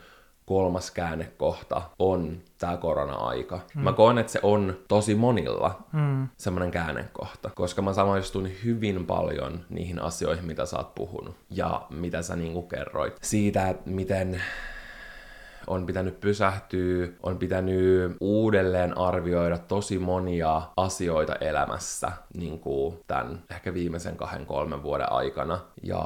kolmas käännekohta on tämä korona-aika. Mm. Mä koen, että se on tosi monilla mm. semmoinen käännekohta, koska mä samaistun hyvin paljon niihin asioihin, mitä sä oot puhunut ja mitä sä niinku kerroit. Siitä, että miten on pitänyt pysähtyä, on pitänyt uudelleen arvioida tosi monia asioita elämässä niin kuin tämän ehkä viimeisen kahden kolmen vuoden aikana ja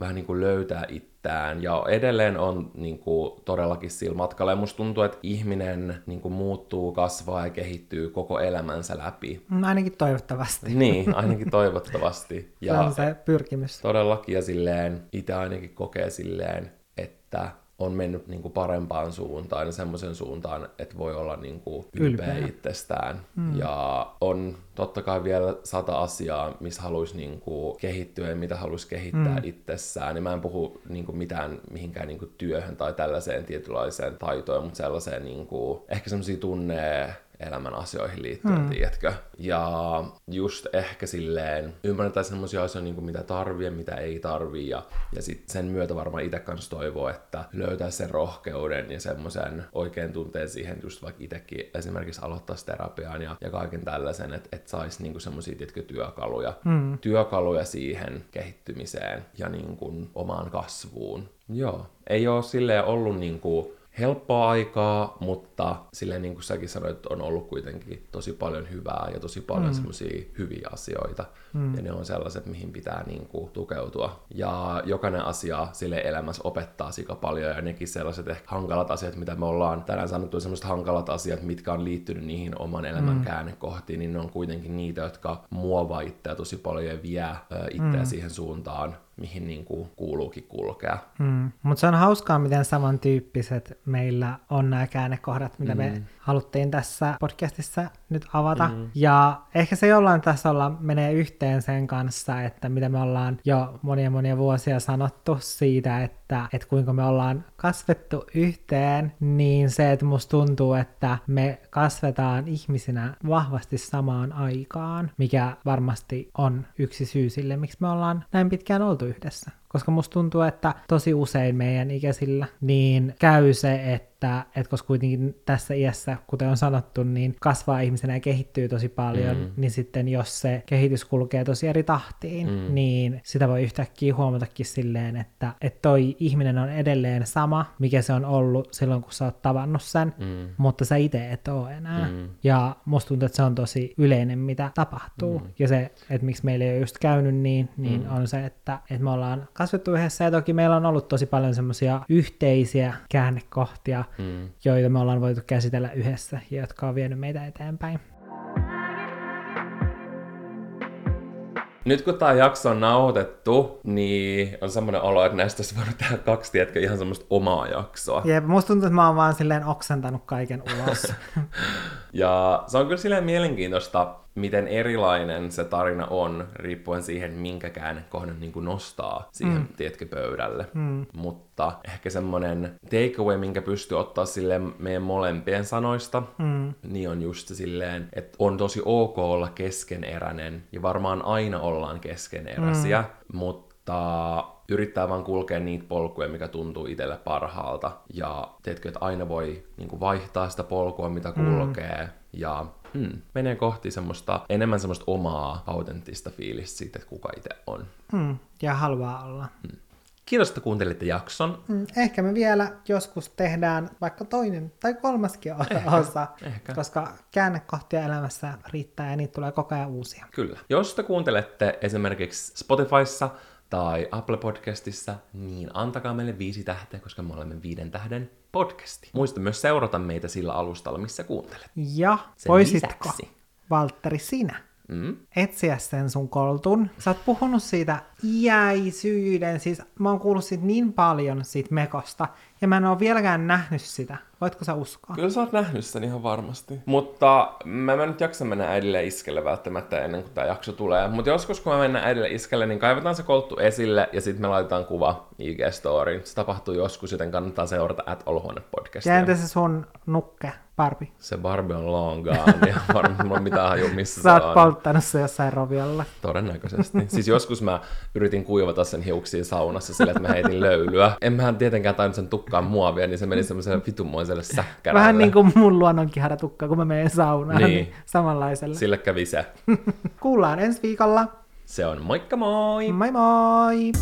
vähän niin kuin löytää itseään ja edelleen on niin kuin, todellakin sillä matkalla ja musta tuntuu, että ihminen niin kuin, muuttuu, kasvaa ja kehittyy koko elämänsä läpi. Mm, Ainakin toivottavasti. Niin, ainakin toivottavasti. Se on se pyrkimys. Todellakin ja silleen, itse ainakin kokee silleen, että on mennyt niin kuin parempaan suuntaan ja semmoisen suuntaan, että voi olla niin kuin ylpeä, Ylpeä. itsestään. Mm. Ja on totta kai vielä sata asiaa, missä haluaisi niin kuin kehittyä ja mitä haluaisi kehittää mm. itsessään. Ja mä en puhu niin kuin mitään mihinkään niin kuin työhön tai tällaiseen tietynlaiseen taitoon, mutta sellaiseen niin kuin, ehkä semmoisia tunne elämän asioihin liittyen, mm. tiedätkö? Ja just ehkä silleen ymmärretään semmoisia asioita, niin kuin mitä tarvii ja mitä ei tarvii, ja, ja sit sen myötä varmaan itse kanssa toivoo, että löytää sen rohkeuden ja semmoisen oikein tunteen siihen, just vaikka itsekin esimerkiksi aloittaisi terapiaan ja, ja kaiken tällaisen, että et saisi niinku semmoisia, työkaluja, mm. työkaluja siihen kehittymiseen ja niin kuin omaan kasvuun. Joo, ei ole silleen ollut niin kuin helppoa aikaa, mutta silleen niin kuin säkin sanoit, on ollut kuitenkin tosi paljon hyvää ja tosi paljon mm. semmoisia hyviä asioita. Mm. Ja ne on sellaiset, mihin pitää niin kuin tukeutua. Ja jokainen asia sille elämässä opettaa sika paljon ja nekin sellaiset ehkä hankalat asiat, mitä me ollaan tänään sanottu, sellaiset hankalat asiat, mitkä on liittynyt niihin oman elämän mm. käännekohtiin, niin ne on kuitenkin niitä, jotka muovaa itseä tosi paljon ja vie itseä mm. siihen suuntaan, mihin niin kuin kuuluukin kulkea. Mm. Mutta se on hauskaa, miten samantyyppiset meillä on nämä käännekohdat, mitä mm. me haluttiin tässä podcastissa nyt avata. Mm. Ja ehkä se jollain tasolla menee yhteen sen kanssa, että mitä me ollaan jo monia monia vuosia sanottu siitä, että, että kuinka me ollaan kasvettu yhteen, niin se, että musta tuntuu, että me kasvetaan ihmisinä vahvasti samaan aikaan, mikä varmasti on yksi syy sille, miksi me ollaan näin pitkään oltu yhdessä. Koska musta tuntuu, että tosi usein meidän ikäisillä niin käy se, että, että koska kuitenkin tässä iässä, kuten on sanottu, niin kasvaa ihmisenä ja kehittyy tosi paljon, mm. niin sitten jos se kehitys kulkee tosi eri tahtiin, mm. niin sitä voi yhtäkkiä huomatakin silleen, että, että toi ihminen on edelleen sama, mikä se on ollut silloin, kun sä oot tavannut sen, mm. mutta sä itse et oo enää. Mm. Ja musta tuntuu, että se on tosi yleinen, mitä tapahtuu. Mm. Ja se, että miksi meillä ei ole just käynyt niin, niin mm. on se, että, että me ollaan kasvettu yhdessä ja toki meillä on ollut tosi paljon semmoisia yhteisiä käännekohtia, mm. joita me ollaan voitu käsitellä yhdessä ja jotka on vienyt meitä eteenpäin. Nyt kun tämä jakso on nauhoitettu, niin on semmoinen olo, että näistä olisi voinut tehdä kaksi, tiedätkö, ihan semmoista omaa jaksoa. Jep, musta tuntuu, että mä oon vaan silleen oksentanut kaiken ulos. ja se on kyllä silleen mielenkiintoista, miten erilainen se tarina on, riippuen siihen, minkä käännekohdan niin nostaa siihen, mm. tiedätkö, pöydälle. Mm. Mutta ehkä semmoinen takeaway, minkä pystyy ottaa sille meidän molempien sanoista, mm. niin on just silleen, että on tosi ok olla keskeneräinen, ja varmaan aina ollaan keskeneräisiä, mm. mutta yrittää vaan kulkea niitä polkuja, mikä tuntuu itselle parhaalta. Ja teetkö, että aina voi niin kuin vaihtaa sitä polkua, mitä kulkee. Mm. Ja hmm, menee kohti semmoista, enemmän semmoista omaa autenttista fiilistä siitä, että kuka itse on. Hmm, ja haluaa olla. Hmm. Kiitos, että kuuntelitte jakson. Mm, ehkä me vielä joskus tehdään vaikka toinen tai kolmaskin Ehkä, osa, ehkä. koska käännekohtia elämässä riittää ja niitä tulee koko ajan uusia. Kyllä. Jos te kuuntelette esimerkiksi Spotifyssa tai Apple Podcastissa, niin antakaa meille viisi tähteä, koska me olemme viiden tähden podcasti. Muista myös seurata meitä sillä alustalla, missä kuuntelet. Ja Sen voisitko, lisäksi. Valtteri, sinä Mm? etsiä sen sun koltun? Sä oot puhunut siitä iäisyyden, siis mä oon kuullut siitä niin paljon siitä mekosta, ja mä en oo vieläkään nähnyt sitä. Voitko sä uskoa? Kyllä sä oot nähnyt sen ihan varmasti. Mutta mä en nyt jaksa mennä äidille iskelle välttämättä ennen kuin tämä jakso tulee. Mutta joskus kun mä mennään äidille iskelle, niin kaivetaan se kolttu esille ja sitten me laitetaan kuva IG-storiin. Se tapahtuu joskus, joten kannattaa seurata at podcastia. Ja entä se sun nukke, Barbie? Se Barbie on long gone ja varmasti mulla on mitään haju, missä Sä se oot on. polttanut se jossain roviolla. Todennäköisesti. Siis joskus mä yritin kuivata sen hiuksia saunassa sillä, että mä heitin löylyä. En mähän tietenkään tainnut sen tukkaan muovia, niin se meni semmoiselle vitunmoiselle säkkärälle. Vähän niin kuin mun luonnonkihara tukka, kun mä menen saunaan, niin, Niin. niin samanlaiselle. Sille kävi se. Kuullaan ensi viikolla. Se on moikka moi! Moi moi!